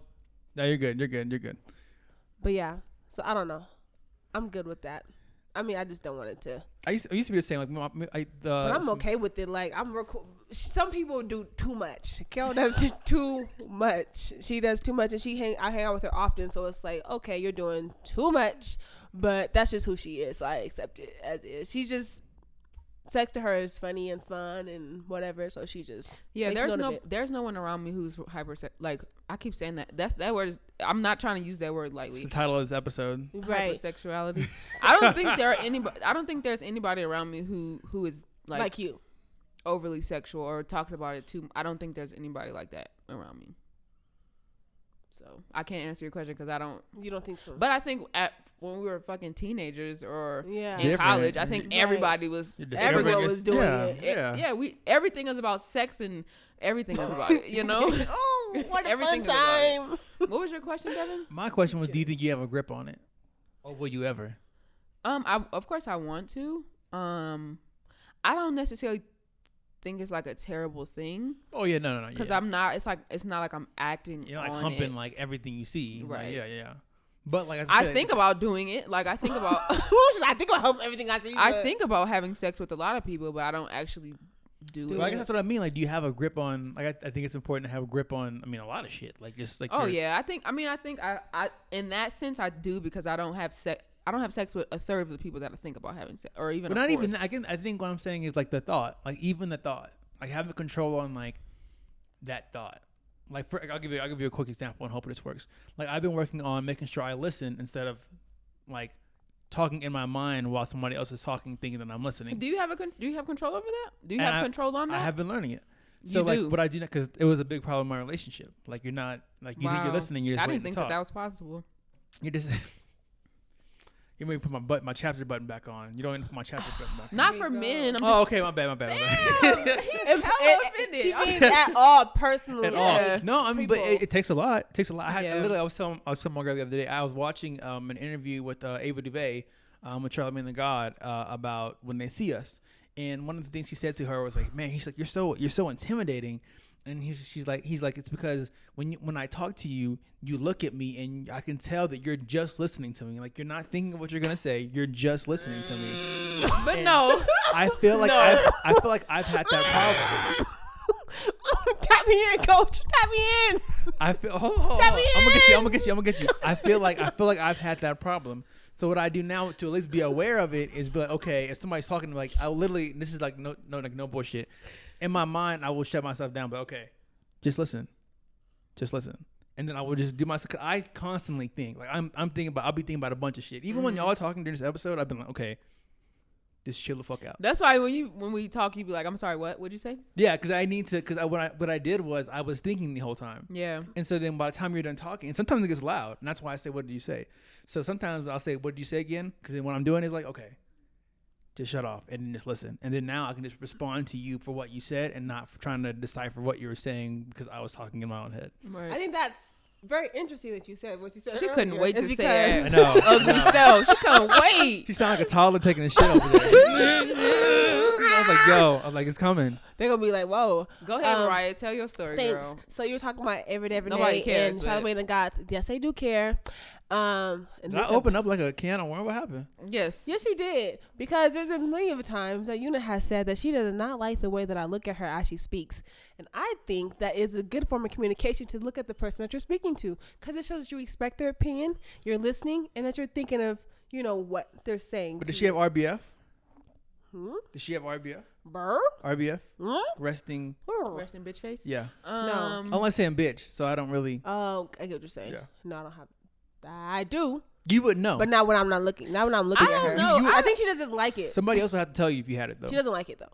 No, you're good. You're good. You're good. But yeah, so I don't know. I'm good with that. I mean, I just don't want it to. I used, I used to be the same. Like, my, I, the, But I'm okay with it. Like I'm. Reco- some people do too much. Carol does too much. She does too much, and she hang. I hang out with her often, so it's like, okay, you're doing too much. But that's just who she is, so I accept it as is. She's just sex to her is funny and fun and whatever. So she just Yeah, there's no there's no one around me who's hyper like I keep saying that. That's that word is I'm not trying to use that word It's lightly. the title of this episode. right Sexuality. I don't think there are anybody I don't think there's anybody around me who who is like, like, you. overly sexual or talks about it too. I don't think there's anybody like that around me. So I can't answer your question because I don't. You don't think so? But I think at when we were fucking teenagers or yeah, in Different. college, I think Right. everybody was everyone was doing yeah, it. Yeah. yeah, we everything is about sex and everything is about it. You know. oh, what a fun time! what was your question, Devin? My question was, do you think you have a grip on it, or will you ever? Um, I of course I want to. Um, I don't necessarily think it's like a terrible thing Oh yeah, no, no, no. because yeah. I'm not. It's like it's not like I'm acting. you're like on humping it. like everything you see. Like, Right. yeah, yeah. But like I, I said, think about doing it. Like I think about. I think about everything I see. I but- think about having sex with a lot of people, but I don't actually do. Well, I guess that's what I mean. Like, do you have a grip on? Like, I, I think it's important to have a grip on. I mean, a lot of shit. Like, just like. Oh yeah, I think. I mean, I think I, I in that sense I do because I don't have sex. I don't have sex with a third of the people that I think about having sex, or even. But not fourth. even. I can. I think what I'm saying is like the thought. Like even the thought. Like having control on like that thought. Like for, I'll give you. I'll give you a quick example and hope this works. Like I've been working on making sure I listen instead of like talking in my mind while somebody else is talking, thinking that I'm listening. Do you have a con- do you have control over that? Do you And have I- control on that? I have been learning it. So You like, do. but I do not because it was a big problem in my relationship. Like you're not like you think you're listening. You're just I didn't think to that that was possible. You're just. You made me put my butt, my chapter button back on. You don't even put my chapter button back. on. Not for you men. I'm Oh, just okay, my bad, my bad. My bad. If- hella offended. She means at all personally. At all. No, I mean, but it, it takes a lot. It takes a lot. I had, Yeah. literally, I was telling, I was telling my girl the other day. I was watching um, an interview with uh, Ava DuVernay, um, with Charlamagne the God, uh, about when they see us. And one of the things she said to her was like, "Man, he's like, you're so, you're so intimidating." And he's, she's like, he's like, it's because when you, when I talk to you, you look at me and I can tell that you're just listening to me. Like you're not thinking of what you're gonna say. You're just listening to me. but And no. I feel like I've, I feel like I've had that problem. Tap me in, coach. Tap me in. I feel. Hold on, hold on. Tap me on. I'm gonna get you. I'm gonna get you. I'm gonna get you. I feel like I feel like I've had that problem. So what I do now to at least be aware of it is be like, okay, if somebody's talking, to me like I literally, this is like no, no, like no bullshit. In my mind, I will shut myself down. But okay, just listen, just listen, and then I will just do my. I constantly think like I'm. I'm thinking about. I'll be thinking about a bunch of shit. Even when mm-hmm. y'all are talking during this episode, I've been like, okay, just chill the fuck out. That's why when you when we talk, you be like, "I'm sorry, what? What'd you say?" Yeah, because I need to. Because I, what I what I did was I was thinking the whole time. Yeah. And so then by the time you're done talking, and sometimes it gets loud, and that's why I say, "What did you say?" So sometimes I'll say, "What did you say again?" Because then what I'm doing is like, okay, just shut off and then just listen, and then now I can just respond to you for what you said and not for trying to decipher what you were saying because I was talking in my own head. Right. I think that's very interesting that you said what you said. She couldn't wait It's to say because- that. I know. Ugly self. She couldn't wait. She sounded like a toddler taking a shit over there. I was like, "Yo," I was like, "It's coming." They're gonna be like, "Whoa." Go ahead, Um, Mariah. Tell your story, Thanks. girl. So you're talking about every day, every day, Nobody cares, and but- Charlamagne the Gods. Yes, they do care. Um, and Did I this- open up like a can of worms? What happened? Yes. Yes, you did. Because there's been plenty of times that Una has said that she does not like the way that I look at her as she speaks. And I think that is a good form of communication to look at the person that you're speaking to. Because it shows that you respect their opinion, you're listening, and that you're thinking of, you know, what they're saying. But does she have. RBF? Hmm? Does she have RBF? Burr? RBF? Hmm? Resting. Burr? in bitch face. Yeah. Um, I'm only saying bitch, so I don't really. Oh, I get what you're saying. Yeah. No, I don't have. I do, You would know. but not when I'm not looking. Not when I'm looking I at her. don't know. You- I, I- think she doesn't like it. Somebody else would have to tell you if you had it though. She doesn't like it though.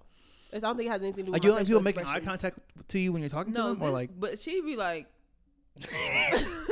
I don't think it has anything to do Like with you don't facial people making eye contact to you when you're talking to them, or this- like but she'd be like,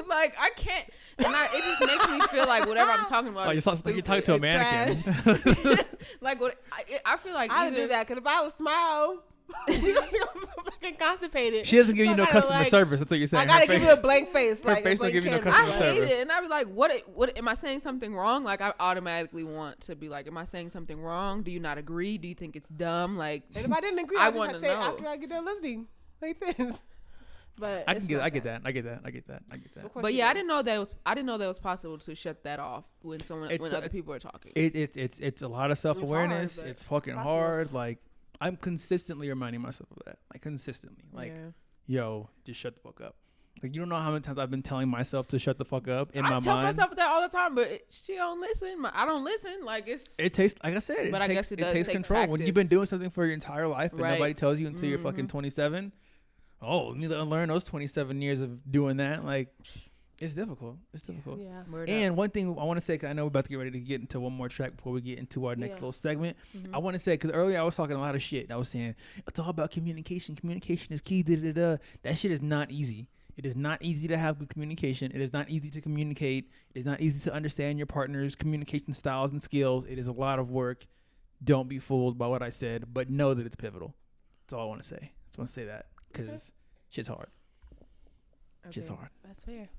like I can't, and I, it just makes me feel like whatever I'm talking about. oh, you're, is talking, you're talking to a stupid. mannequin. Like what? I, I feel like I either, do that because if I was smile, you're gonna be fucking constipated. she doesn't give So you no customer like- service. That's what you're saying. I gotta Her give face- you a blank face. her like a face don't give you no customer I service. hate it, and I was like, what? What am I saying something wrong? Like I automatically want to be like, am I saying something wrong? Do you not agree? Do you think it's dumb? Like And if I didn't agree, I I, just wanna have to say know. after I get done listening, like this. But I can get, I get that. I get that. I get that. I get that. Of course But you yeah, I didn't know that it was. I didn't know that it was possible to shut that off when someone It's when a- other people are talking. It, it it's it's a lot of self awareness. but It's, fucking possible. hard. Like I'm consistently reminding myself of that. Like consistently. Like yeah. yo, just shut the fuck up. Like you don't know how many times I've been telling myself to shut the fuck up in I my mind. I tell myself that all the time, but it, she don't listen. I don't listen. Like it's it takes, like I said, it But I takes, guess it does takes take control. When you've been doing something for your entire life and Right. nobody tells you until you're fucking Mhm. 27, oh, let me unlearn those 27 years of doing that. Like, it's difficult. It's difficult. Yeah. Word up. And one thing I want to say, because I know we're about to get ready to get into one more track before we get into our next Yeah. little segment. Mhm. I want to say, because earlier I was talking a lot of shit. I was saying, it's all about communication. Communication is key. Da, da, da. That shit is not easy. It is not easy to have good communication. It is not easy to communicate. It is not easy to understand your partner's communication styles and skills. It is a lot of work. Don't be fooled by what I said, but know that it's pivotal. That's all I want to say. I just want to say that because Okay. shit's hard. Shit's hard. That's fair.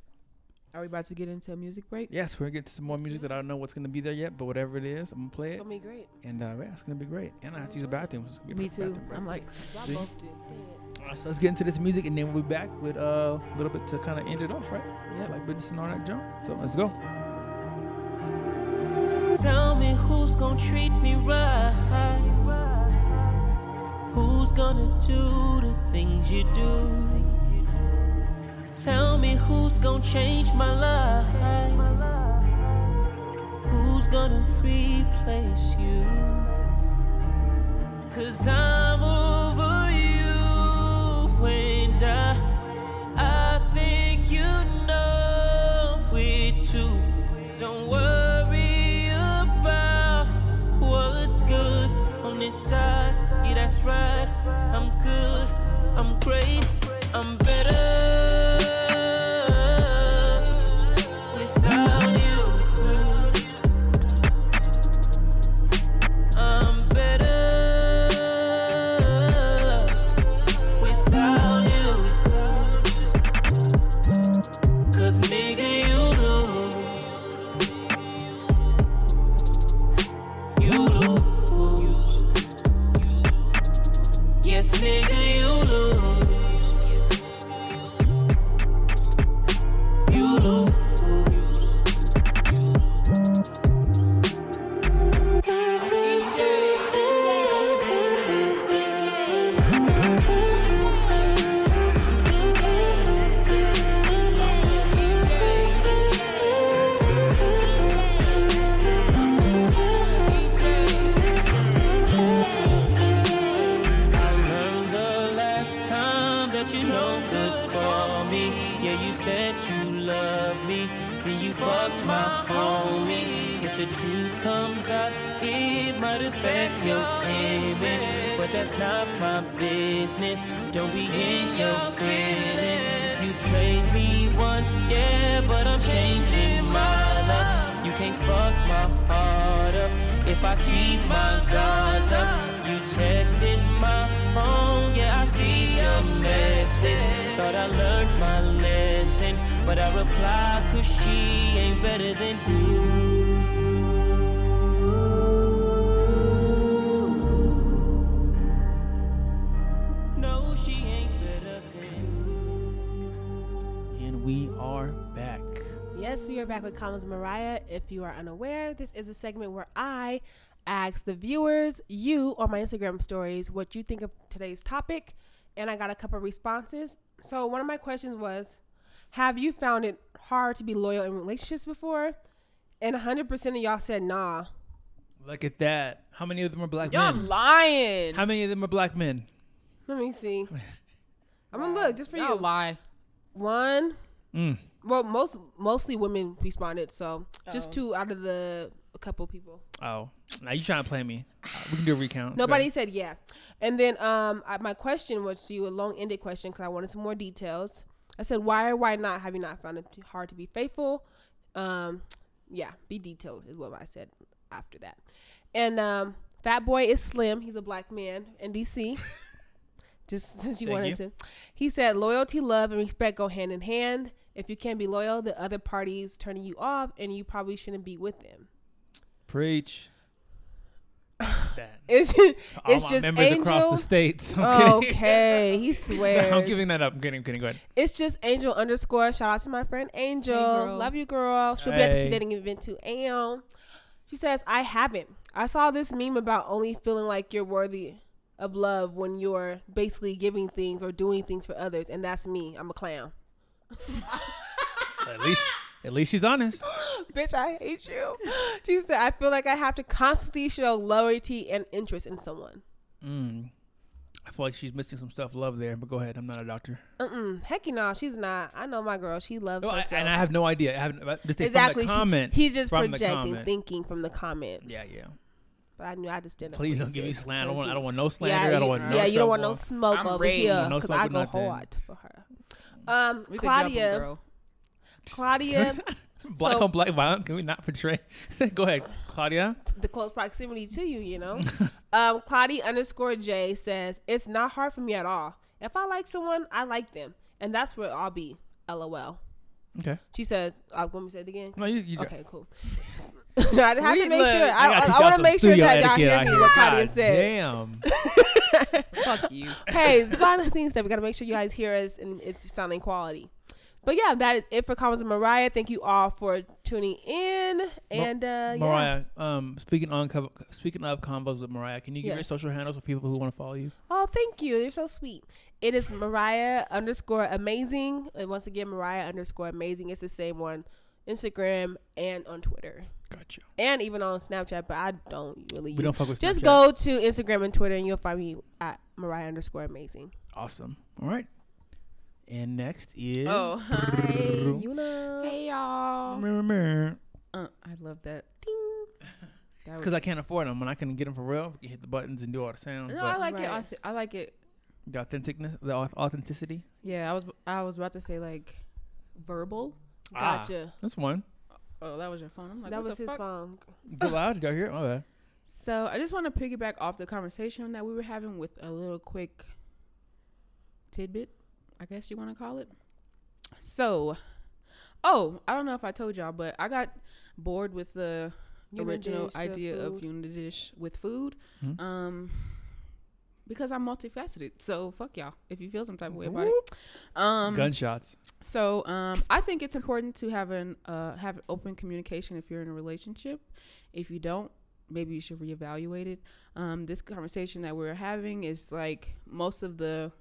Are we about to get into a music break? Yes, we're gonna get to some more music that I don't know what's gonna be there yet, but whatever it is, I'm gonna play it. It's it, gonna be great. and uh, yeah, it's gonna be great. And I have to use the bathroom. So it's gonna be Me too. bathroom break. I'm like, See? both did. All right, so let's get into this music, and then we'll be back with uh, a little bit to kind of end it off, right? Yeah, Like business and all that jump. So let's go. Tell me who's gonna treat me right. Who's gonna do the things you do? Tell me who's gonna change my life. Who's gonna replace you? Cause I'm over you and I, I think you know it too. Don't worry about what's good on this side. Yeah, that's right. I'm good. I'm great. I'm better we are back Mariah. If you are unaware, this is a segment where I ask the viewers, you on my Instagram stories, what you think of today's topic. And I got a couple responses. So, one of my questions was Have you found it hard to be loyal in relationships before? And 100% of y'all said nah. Look at that. How many of them are black Y'all men? lying. How many of them are black men? Let me see. I'm gonna look just for Y'all you. lie. One. Mm. Well, most mostly women responded, so just Oh. two out of the a couple people. Oh, now you trying to play me? Uh, we can do a recount. Nobody said yeah. And then um, I, my question was to you a long-ended question because I wanted some more details. I said, why or why not have you not found it too hard to be faithful? Um, yeah, be detailed is what I said after that. And um, Fat Boy is slim. He's a black man in DC. Just since you Thank wanted to, he said loyalty, love, and respect go hand in hand. If you can't be loyal, the other party's turning you off, and you probably shouldn't be with them. Preach. that. It's All it's my just members across Angel. the states. I'm okay, he swears. No, I'm giving that up. I'm kidding. I'm kidding. Go ahead. It's just Angel underscore. Shout out to my friend Angel. girl. Love you, girl. She'll be at the Hey. speed dating event too. And she says, I haven't. I saw this meme about only feeling like you're worthy of love when you're basically giving things or doing things for others. And that's me. I'm a clown. At least, at least she's honest. Bitch, I hate you. She said, I feel like I have to constantly show loyalty and interest in someone. Mm. I feel like she's missing some stuff. Love there, but go ahead. I'm not a doctor. Mm-mm. Heck no, she's not. I know my girl. She loves No, I- and I have no idea. I have uh, just exactly. from She- the comment. he's just from the projecting, comment. thinking from the comment. yeah, yeah. But I knew I just didn't. Please don't give me slander. I don't want. I don't want no slander. Yeah, I don't want no yeah, you don't want no smoke I'm over ready. here No because smoke I or go nothing. hard for her. Um, We could jump 'em, Claudia. Claudia, Black So- on black violence. Can we not portray? go ahead, Claudia. the close proximity to you, you know. um, Claudia underscore J says it's not hard for me at all. If I like someone, I like them, and that's where I'll be. LOL. Okay. She says, uh, "Want me to say it again?" No, you. you Okay, cool. I have to make look, sure. I I, gotta I, want to make sure that y'all hear me what Claudia said. Damn. Fuck you. hey, it's behind the scenes stuff. We gotta make sure you guys hear us and it's sounding quality. But yeah, that is it for comments of Mariah. Thank you all for tuning in. And uh yeah. Mariah, um, speaking on speaking of combos with Mariah, can you give your social handles for people who want to follow you? Oh, thank you. You're so sweet. It is Mariah underscore amazing. And once again, Mariah underscore amazing. It's the same one. Instagram and on Twitter. Gotcha. And even on Snapchat, but I don't really We use don't fuck with Just Snapchat. go to Instagram and Twitter and you'll find me at Mariah underscore amazing. Awesome. All right. And next is. Oh, hi. You know. Hey, y'all. Because Uh, I love that. That it's because I can't afford them. When I can get them for real, we can hit the buttons and do all the sounds. no, I like it. Right. I, th- I like it. the authenticness, the authenticity. Yeah, I was I was about to say like verbal. Ah, Gotcha. that's one. Oh, that was your phone. I'm like, that what was the his fuck? phone. Go loud. Did y'all hear? it? My bad. So I just want to piggyback off the conversation that we were having with a little quick tidbit, I guess you want to call it. So, oh, I don't know if I told y'all, but I got bored with the original Unidish, the idea of food. Unidish with food, Mhm. um, because I'm multifaceted. So fuck y'all if you feel some type of way about it. Um, Gunshots. so um, I think it's important to have an uh, have open communication if you're in a relationship. If you don't, maybe you should reevaluate it. Um, this conversation that we're having is like most of the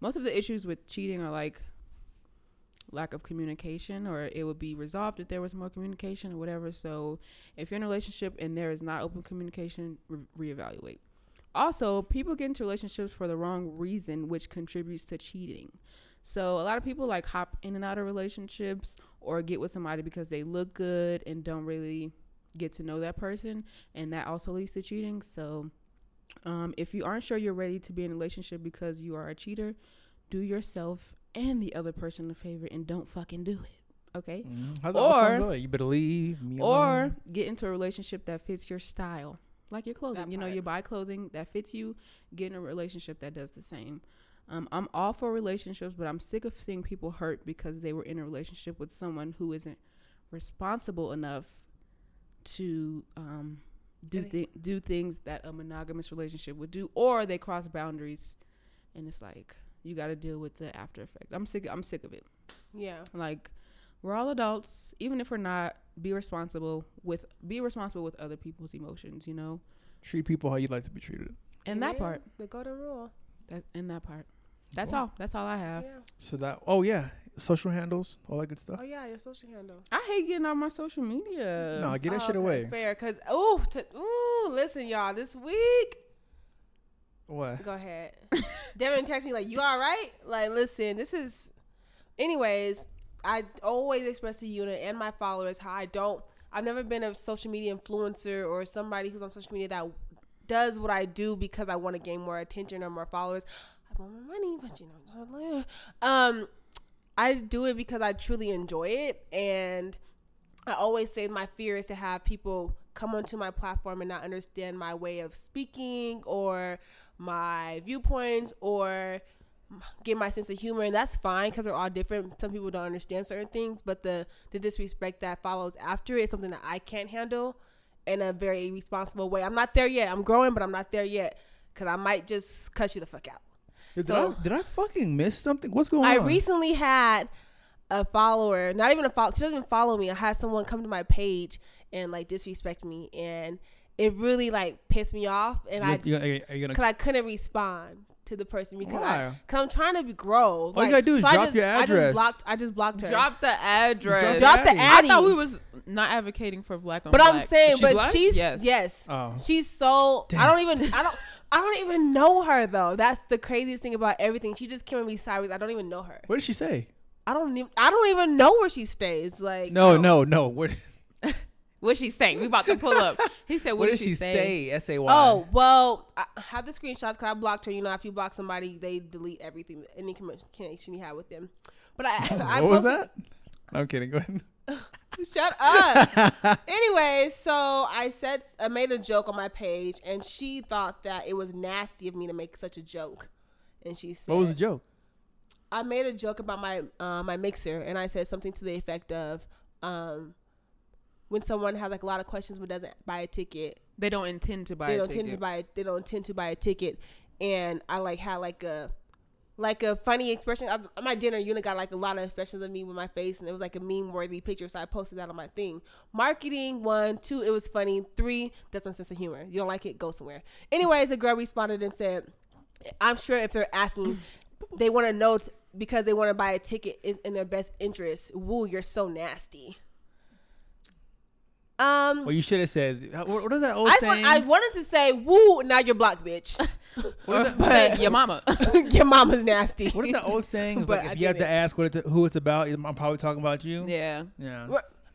most of the issues with cheating are like lack of communication or it would be resolved if there was more communication or whatever so if you're in a relationship and there is not open communication re- reevaluate also people get into relationships for the wrong reason which contributes to cheating so a lot of people like hop in and out of relationships or get with somebody because they look good and don't really get to know that person and that also leads to cheating. So um, if you aren't sure you're ready to be in a relationship because you are a cheater, do yourself and the other person a favor and don't fucking do it. Okay? Mhm. How'd that all sound Or- you better leave me Or alone. get into a relationship that fits your style. Like your clothing. That You know, part. you buy clothing that fits you, get in a relationship that does the same. Um, I'm all for relationships, but I'm sick of seeing people hurt because they were in a relationship with someone who isn't responsible enough to um, do And th- do things that a monogamous relationship would do, or they cross boundaries, and it's like you got to deal with the after effect. I'm sick. I'm sick of it. Yeah. Like we're all adults, even if we're not. Be responsible with be responsible with other people's emotions. You know, Treat people how you'd like to be treated. and that Yeah, part. The golden rule. That in that part. That's Cool. all. That's all I have. Yeah. So that. Oh yeah, social handles, all that good stuff. Oh yeah, your social handle. I hate getting on my social media. no, get that Oh, shit away. Fair, cause ooh, t- ooh, listen, y'all. This week, What? go ahead. Devin text me like, "You all right?" Like, listen, this is. Anyways, I always express to you and my followers how I don't. I've never been a social media influencer or somebody who's on social media that does what I do because I want to gain more attention or more followers. I want more money, but you know, um, I do it because I truly enjoy it, and I always say my fear is to have people come onto my platform and not understand my way of speaking or my viewpoints or get my sense of humor and that's fine because we're all different some people don't understand certain things but the the disrespect that follows after it is something that i can't handle in a very responsible way. I'm not there yet. I'm growing, but I'm not there yet because I might just cut you the fuck out. Did, So- I, did I fucking miss something? What's going I on? I recently had a follower, not even a follow. She doesn't even follow me. I had someone come to my page and like disrespect me, and it really like pissed me off. And You- I, you- are you- are you gonna because I couldn't respond to the person because I, Why? cause I'm trying to be grow. All you gotta do is I drop just, your I just blocked. I just blocked her. Drop the address. Drop the Addy. I thought we was not advocating for black on But black. I'm saying, she but black? she's Yes. yes, Oh. she's so. I don't even. I don't. I don't even know her though. That's the craziest thing about everything. She just came at me sideways. I don't even know her. What did she say? I don't even. I don't even know where she stays. Like No, no, no. What, what she saying? We about to pull up. He said, "What, what did did she say?" say? S A Y. Oh well, I have the screenshots because I blocked her. You know, if you block somebody, they delete everything, any communication you have with them. But I, I what was posted- that? I'm kidding. Go ahead. Shut up. Anyways, so I said I made a joke on my page, and she thought that it was nasty of me to make such a joke. And she said, What was the joke? I made a joke about my uh, my mixer, and I said something to the effect of, um, when someone has like a lot of questions but doesn't buy a ticket, They don't intend to buy they a don't ticket. intend to buy they don't intend to buy a ticket. And i like had like a like a funny expression. I was, at my dinner unit got like a lot of expressions of me with my face and it was like a meme worthy picture so i posted that on my thing. Marketing one two it was funny. Three that's my sense of humor. You don't like it? Go somewhere. Anyways a girl responded and said i'm sure if they're asking they want to know because they want to buy a ticket is in their best interest. Woo you're so nasty um Well, you should have said. What, what is that old I, saying? wa- I wanted to say, "Woo!" Now you're blocked, bitch. but your mama. your mama's nasty. what is that old saying? It's But like I if you have to ask what it's, who it's about, I'm probably talking about you. yeah. Yeah.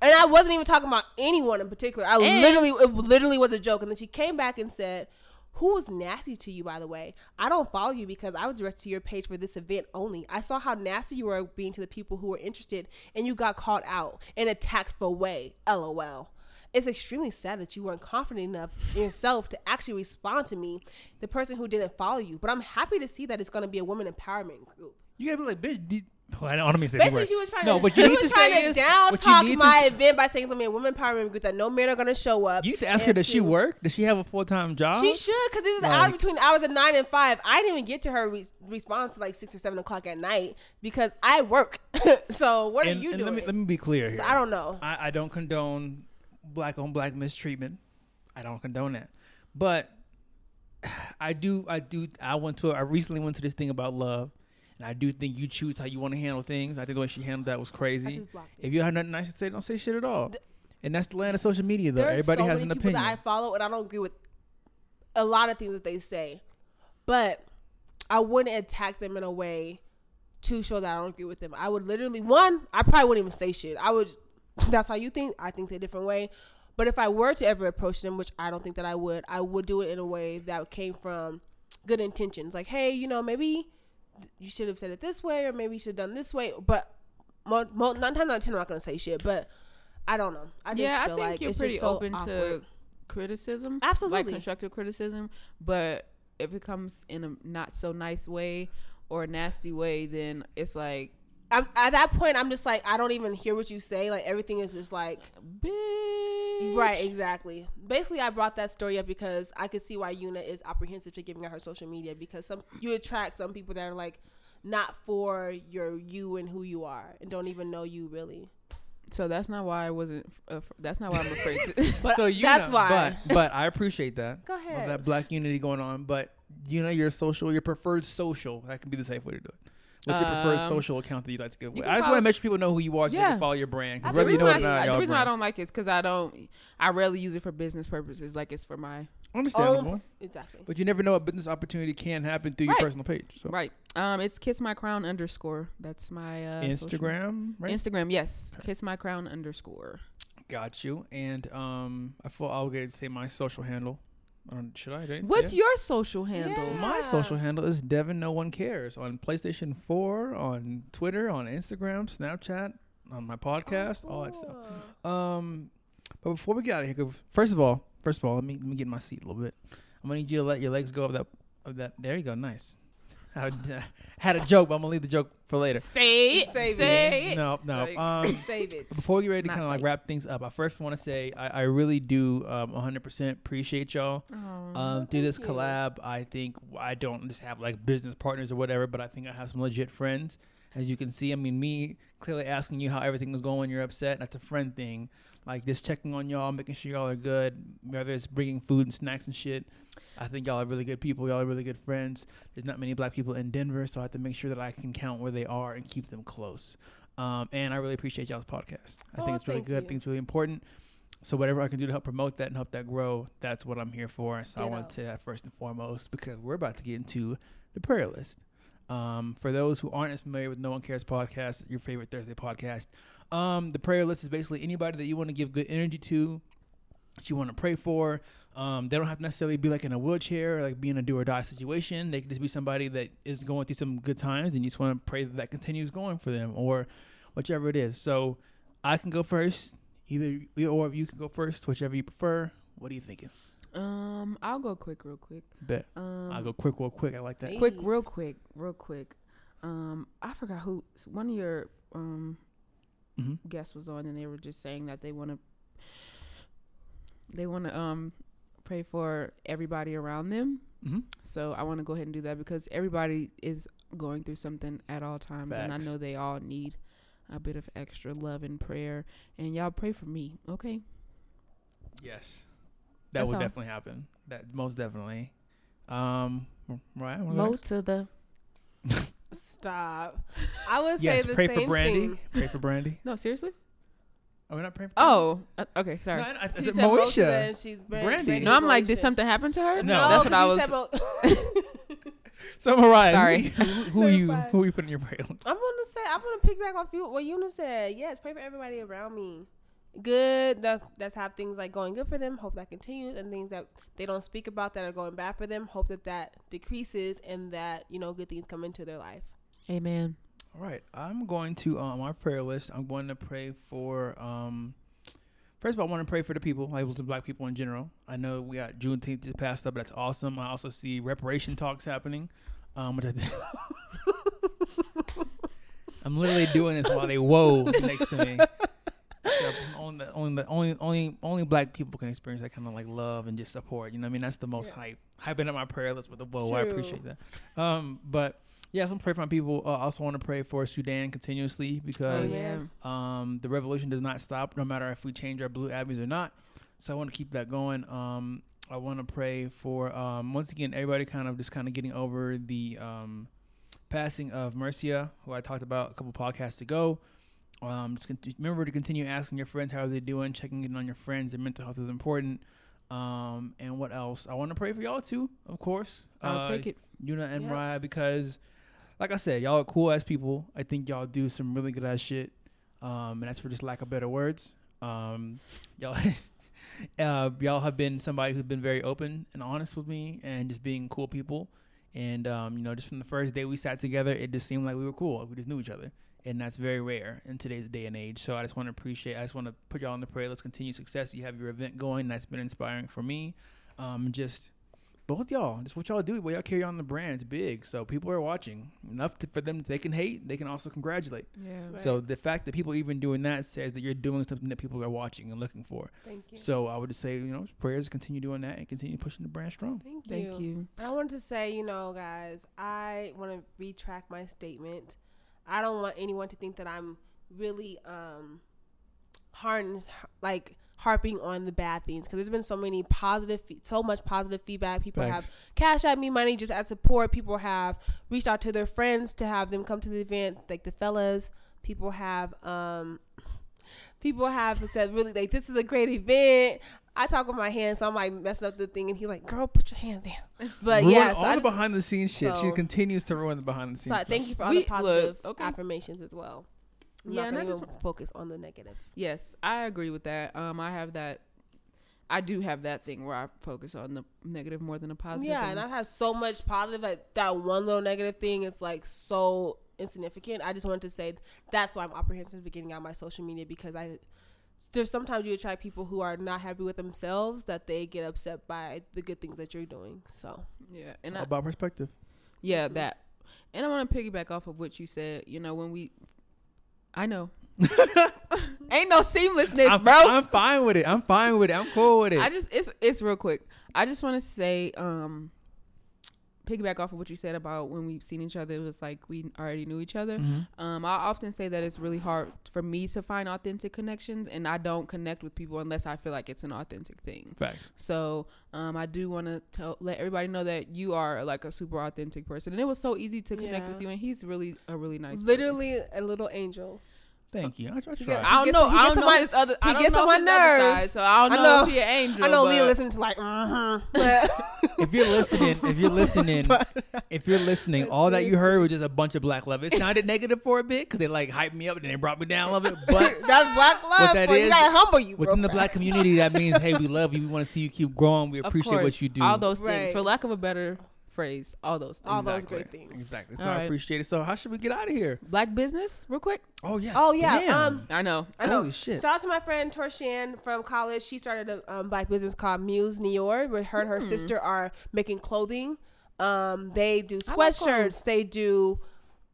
And I wasn't even talking about anyone in particular. I And- literally, it literally was a joke. And then she came back and said, "Who was nasty to you, by the way? I don't follow you because I was directed to your page for this event only. I saw how nasty you were being to the people who were interested, and you got called out in a tactful way. LOL." It's extremely sad that you weren't confident enough in yourself to actually respond to me, the person who didn't follow you. But I'm happy to see that it's going to be a women empowerment group. You gotta be like, bitch. Did, oh, I don't want to say Basically, she was trying no, to, but you she need was to trying say to is, down talk need to my event by saying it's gonna be a women empowerment group that no men are gonna show up. You need to ask her, does she work? Does she have a full time job? She should, because it was Like- hours between hours of nine and five. I didn't even get to her re- response to like six or seven o'clock at night because I work. so what and, are you and doing? Let me, let me be clear here. So I don't know. I, I don't condone black on black mistreatment. I don't condone that. But I do I do I went to I recently went to this thing about love. And I do think you choose how you want to handle things. I think the way she handled that was crazy. If you have nothing nice to say, don't say shit at all. and that's the land of social media though. Everybody so has an people opinion. that I follow, and I don't agree with a lot of things that they say, but I wouldn't attack them in a way to show that I don't agree with them. I would literally one, I probably wouldn't even say shit. I would. That's how you think. I think a different way. But if I were to ever approach them, which I don't think that I would, I would do it in a way that came from good intentions. Like, hey, you know, maybe you should have said it this way, or maybe you should have done this way. But mo- mo- nine times out of ten, I'm not gonna say shit. But I don't know. I just yeah, I think like you're pretty so open to criticism. Absolutely. Like constructive criticism. But if it comes in a not so nice way or a nasty way, then it's like, I'm, at that point, I'm just like, I don't even hear what you say. Like everything is just like, bitch. right, exactly. Basically, I brought that story up because I could see why Una is apprehensive to giving out her social media because some you attract some people that are like not for your you and who you are and don't even know you really. So that's not why I wasn't. Uh, that's not why I'm afraid to. But so you that's know, why. But but I appreciate that. Go ahead. that black unity going on. But you know your social, your preferred social. That can be the safe way to do it. What's your preferred Um, social account that you like to give away? I just want to make sure people know who you are so they Yeah. can follow your brand. 'Cause The whether you reason know why it I- not, the reason why I don't like it is because I don't. I rarely use it for business purposes. Like it's for my Understandable. Um, exactly. But you never know a business opportunity can happen through your personal page. So right. Um, it's kiss my crown underscore. That's my uh, social- Instagram, right? Instagram, yes. Kiss my crown underscore. Got you. And um, I thought I'll obligated to say my social handle. Um, should I? Did I say What's it? your social handle? Yeah. My social handle is Devin No One Cares on PlayStation 4, on Twitter, on Instagram, Snapchat, on my podcast, all that stuff. Um, but before we get out of here, first of all, first of all, let me let me get in my seat a little bit. I'm gonna need you to let your legs go of that of that. There you go, nice. I had a joke, but I'm gonna leave the joke for later. Say it. Save it. say it. No, no. Sorry. Um, Save it. before we get ready to kind of like wrap things up, I first want to say I, I really do um, 100% appreciate y'all. Aw. Um, through this thank you. collab, I think I don't just have like business partners or whatever, but I think I have some legit friends. As you can see, I mean, me clearly asking you how everything was going, you're upset. That's a friend thing. Like just checking on y'all, making sure y'all are good, whether it's bringing food and snacks and shit. I think y'all are really good people. Y'all are really good friends. There's not many black people in Denver, so I have to make sure that I can count where they are and keep them close. Um, and I really appreciate y'all's podcast. I Oh, think it's really good. I think it's really important. So whatever I can do to help promote that and help that grow, that's what I'm here for. So I want to say that first and foremost because we're about to get into the prayer list. Um, for those who aren't as familiar with No One Cares podcast, your favorite Thursday podcast, um, the prayer list is basically anybody that you want to give good energy to, that you want to pray for. Um, they don't have to necessarily be like in a wheelchair or like be in a do or die situation. They could just be somebody that is going through some good times and you just want to pray that that continues going for them or whichever it is. So I can go first. Either or you can go first, whichever you prefer. What are you thinking? Um, I'll go quick, real quick. Bet. Um, I'll go quick, real quick. I like that. Quick, real quick, real quick. Um, I forgot who one of your um hmm guests was on, and they were just saying that they want to they want to um pray for everybody around them. hmm So I want to go ahead and do that because everybody is going through something at all times, and I know they all need a bit of extra love and prayer. And y'all pray for me, okay? Yes, that That's would all. definitely happen. That most definitely. Um, right. Mo to the Stop. I would Yes, say the same thing. pray same for Brandy. thing. Pray for Brandy. no, seriously. Are we not praying for? Oh, uh, okay, sorry. no, I, I, She is it said most of Moesha? and she's Brandy. Brandy no, I'm like, did something happen to her? No, that's what I was. said Mo- So Mariah, Sorry. who, who No, you fine. who you putting your prayer list? I'm gonna say I'm gonna piggyback off you what Una said. Yes, pray for everybody around me. Good. That that's how things like going good for them. Hope that continues, and things that they don't speak about that are going bad for them. Hope that that decreases, and that you know good things come into their life. Amen. All right, I'm going to on my prayer list. I'm going to pray for. Um, first of all, I want to pray for the people, labels the Black people in general. I know we got Juneteenth just passed up, but that's awesome. I also see reparation talks happening, um, which I I'm literally doing this while they whoa next to me. So only, the, only, the, only, only, only black people can experience that kind of like love and just support. You know, what I mean, that's the most hype. Hyping up my prayer list with the whoa. I appreciate that. Um, but yeah, some I'm for my people. Uh, also want to pray for Sudan continuously Oh, because yeah. um, the revolution does not stop, no matter if we change our blue abbeys or not. So I want to keep that going. Um, I want to pray for um, once again everybody kind of just kind of getting over the um, passing of Mercia, who I talked about a couple podcasts ago. Um, just cont- remember to continue asking your friends how they're doing, checking in on your friends. Their mental health is important. Um, and what else? I want to pray for y'all too, of course. I'll Uh, take it. Una and. Mariah because, like I said, y'all are cool ass people. I think y'all do some really good ass shit. Um, and that's for just lack of better words. Um, y'all, uh, y'all have been somebody who's been very open and honest with me and just being cool people. And um, you know, just from the first day we sat together, it just seemed like we were cool. We just knew each other, and that's very rare in today's day and age. So I just want to appreciate. I just want to put y'all on the prayer. Let's continue success. You have your event going. That's been inspiring for me. Um, just both y'all, just what y'all do, what y'all carry on the brand, it's big. So people are watching enough to, for them. They can hate, they can also congratulate. Yeah. Right. So the fact that people even doing that says that you're doing something that people are watching and looking for. Thank you. So I would just say, you know, prayers continue doing that and continue pushing the brand strong. Thank you. Thank you. I wanted to say, you know, guys, I want to retract my statement. I don't want anyone to think that I'm really um harness like harping on the bad things because there's been so many positive so much positive feedback people Facts. have cash at me money just as support people have reached out to their friends to have them come to the event like the fellas people have um people have said really like this is a great event I talk with my hands, so I'm like messing up the thing, and he's like, "Girl, put your hands down." But Ruin yeah, so all I the just, behind the scenes shit. she continues to ruin the behind the scenes. so stuff. thank you for all We- the positive look, okay. affirmations as well. I'm Yeah, not and I gonna just- focus on the negative. Yes, I agree with that. Um, I have that. I do have that thing where I focus on the negative more than the positive. yeah, and I've had so much positive. Like that one little negative thing is like so insignificant. I just wanted to say that's why I'm apprehensive of getting out my social media because I there's sometimes you attract people who are not happy with themselves that they get upset by the good things that you're doing. So yeah, and All I, about perspective. yeah, that. And I want to piggyback off of what you said. You know, when we, I know, ain't no seamlessness, I'm, bro. I'm fine with it. I'm fine with it. I'm cool with it. I just it's it's real quick. I just want to say, um, piggyback off of what you said about when we've seen each other. It was like we already knew each other. Mhm. Um, I often say that it's really hard for me to find authentic connections, and I don't connect with people unless I feel like it's an authentic thing. Facts. So um, I do want to tell let everybody know that you are like a super authentic person, and it was so easy to connect Yeah. with you. And he's really a really nice. person. Literally a little angel. Thank you. I, I get- try. I don't gets- know. he I don't on know my- his other. he gets on my his other nerves. side, so I don't I know, know- if he an angel. I know Leah but- listens to like, uh-huh. If you're listening, if you're listening, if you're listening, all that you heard was just a bunch of black love. It sounded negative for a bit because they like hyped me up and then they brought me down a little bit. But that's black love. What that is, is, you gotta humble you, within bro, the black community, that means hey, we love you. We want to see you keep growing. We Of appreciate what you do. All those things, Right. for lack of a better phrase, all those things. All those Exactly. great things. Exactly. So All I right. appreciate it. So how should we get out of here? Black business, real quick. Oh yeah. Oh yeah. Damn. Um, I know. I know. Holy shit. Shout out to my friend Torshan from college. She started a um, black business called Muse Noir, where her and her sister are making clothing. Um, they do I like sweatshirts. They do.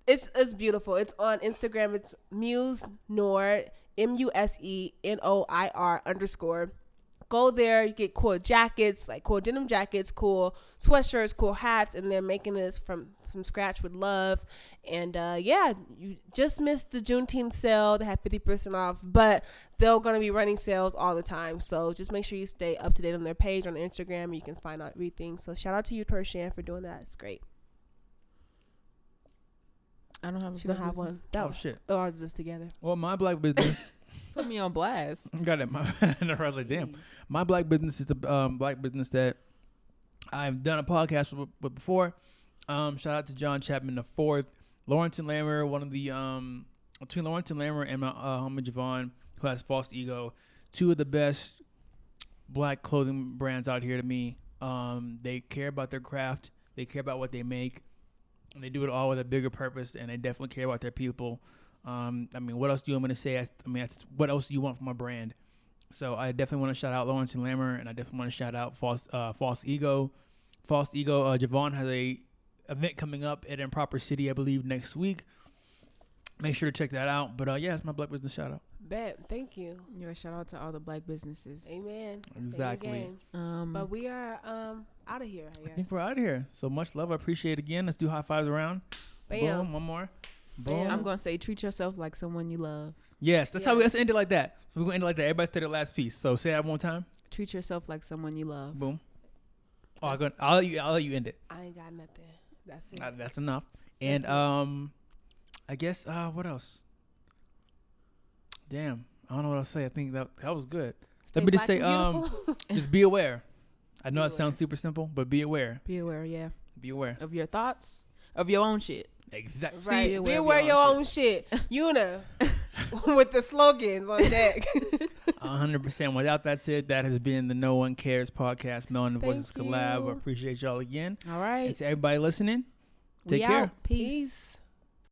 It's it's beautiful. It's on Instagram. It's Muse Noir M U S E N O I R underscore. Go there. You get cool jackets, like cool denim jackets, cool sweatshirts, cool hats, and they're making this from from scratch with love. And uh, yeah, you just missed the Juneteenth sale. They have fifty percent off, but they're gonna be running sales all the time. So just make sure you stay up to date on their page on Instagram. You can find out everything. So shout out to you, Torshan, for doing that. It's great. I don't have. A She don't have business. one. That Oh was shit. or is this together? Well, my black business. Put me on blast. got it. My, damn. My black business is the um, black business that I've done a podcast with, with before. Um, shout out to John Chapman the fourth, Lawrence and Lammer, one of the um, between Lawrence and Lammer and my uh, homie Javon, who has False Ego, two of the best black clothing brands out here to me. Um, they care about their craft, they care about what they make, and they do it all with a bigger purpose. And they definitely care about their people. Um, I mean, what else do you want me to say? I, I mean, that's, what else do you want from a brand? So I definitely want to shout out Lawrence and Lammer, and I definitely want to shout out False uh, False Ego. False Ego. Uh, Javon has a event coming up at Improper City, I believe, next week. Make sure to check that out. But uh, yeah, it's my black business shout out. Bet. Thank you. Yeah, shout out to all the black businesses. Amen. Stay in your Exactly. Um, But we are um out of here. I I think we're out of here. So much love. I appreciate it again. Let's do high fives around. Bam. Boom. One more. Boom. I'm gonna say treat yourself like someone you love. Yes, that's how we let's end it like that. So we're gonna end it like that. Everybody say the last piece. So say that one time. Treat yourself like someone you love. Boom. Oh, I'm gonna, I'll let you. I'll let you end it. I ain't got nothing. That's it. Uh, that's enough. And That's um, I guess uh, what else? Damn, I don't know what I'll say. I think that that was good. Stay Let me just say, um, just be aware. I know Be it sounds super simple, but be aware. Be aware, yeah, Be aware. of your thoughts, of your own shit. Exactly. right. be aware Be of aware your your own own shit. Una with the slogans on deck. hundred percent. Without that said, that has been the No One Cares podcast, Melanin Thank Voices collab. I appreciate y'all again. All right, And to everybody listening, We take care. out. Peace. Peace.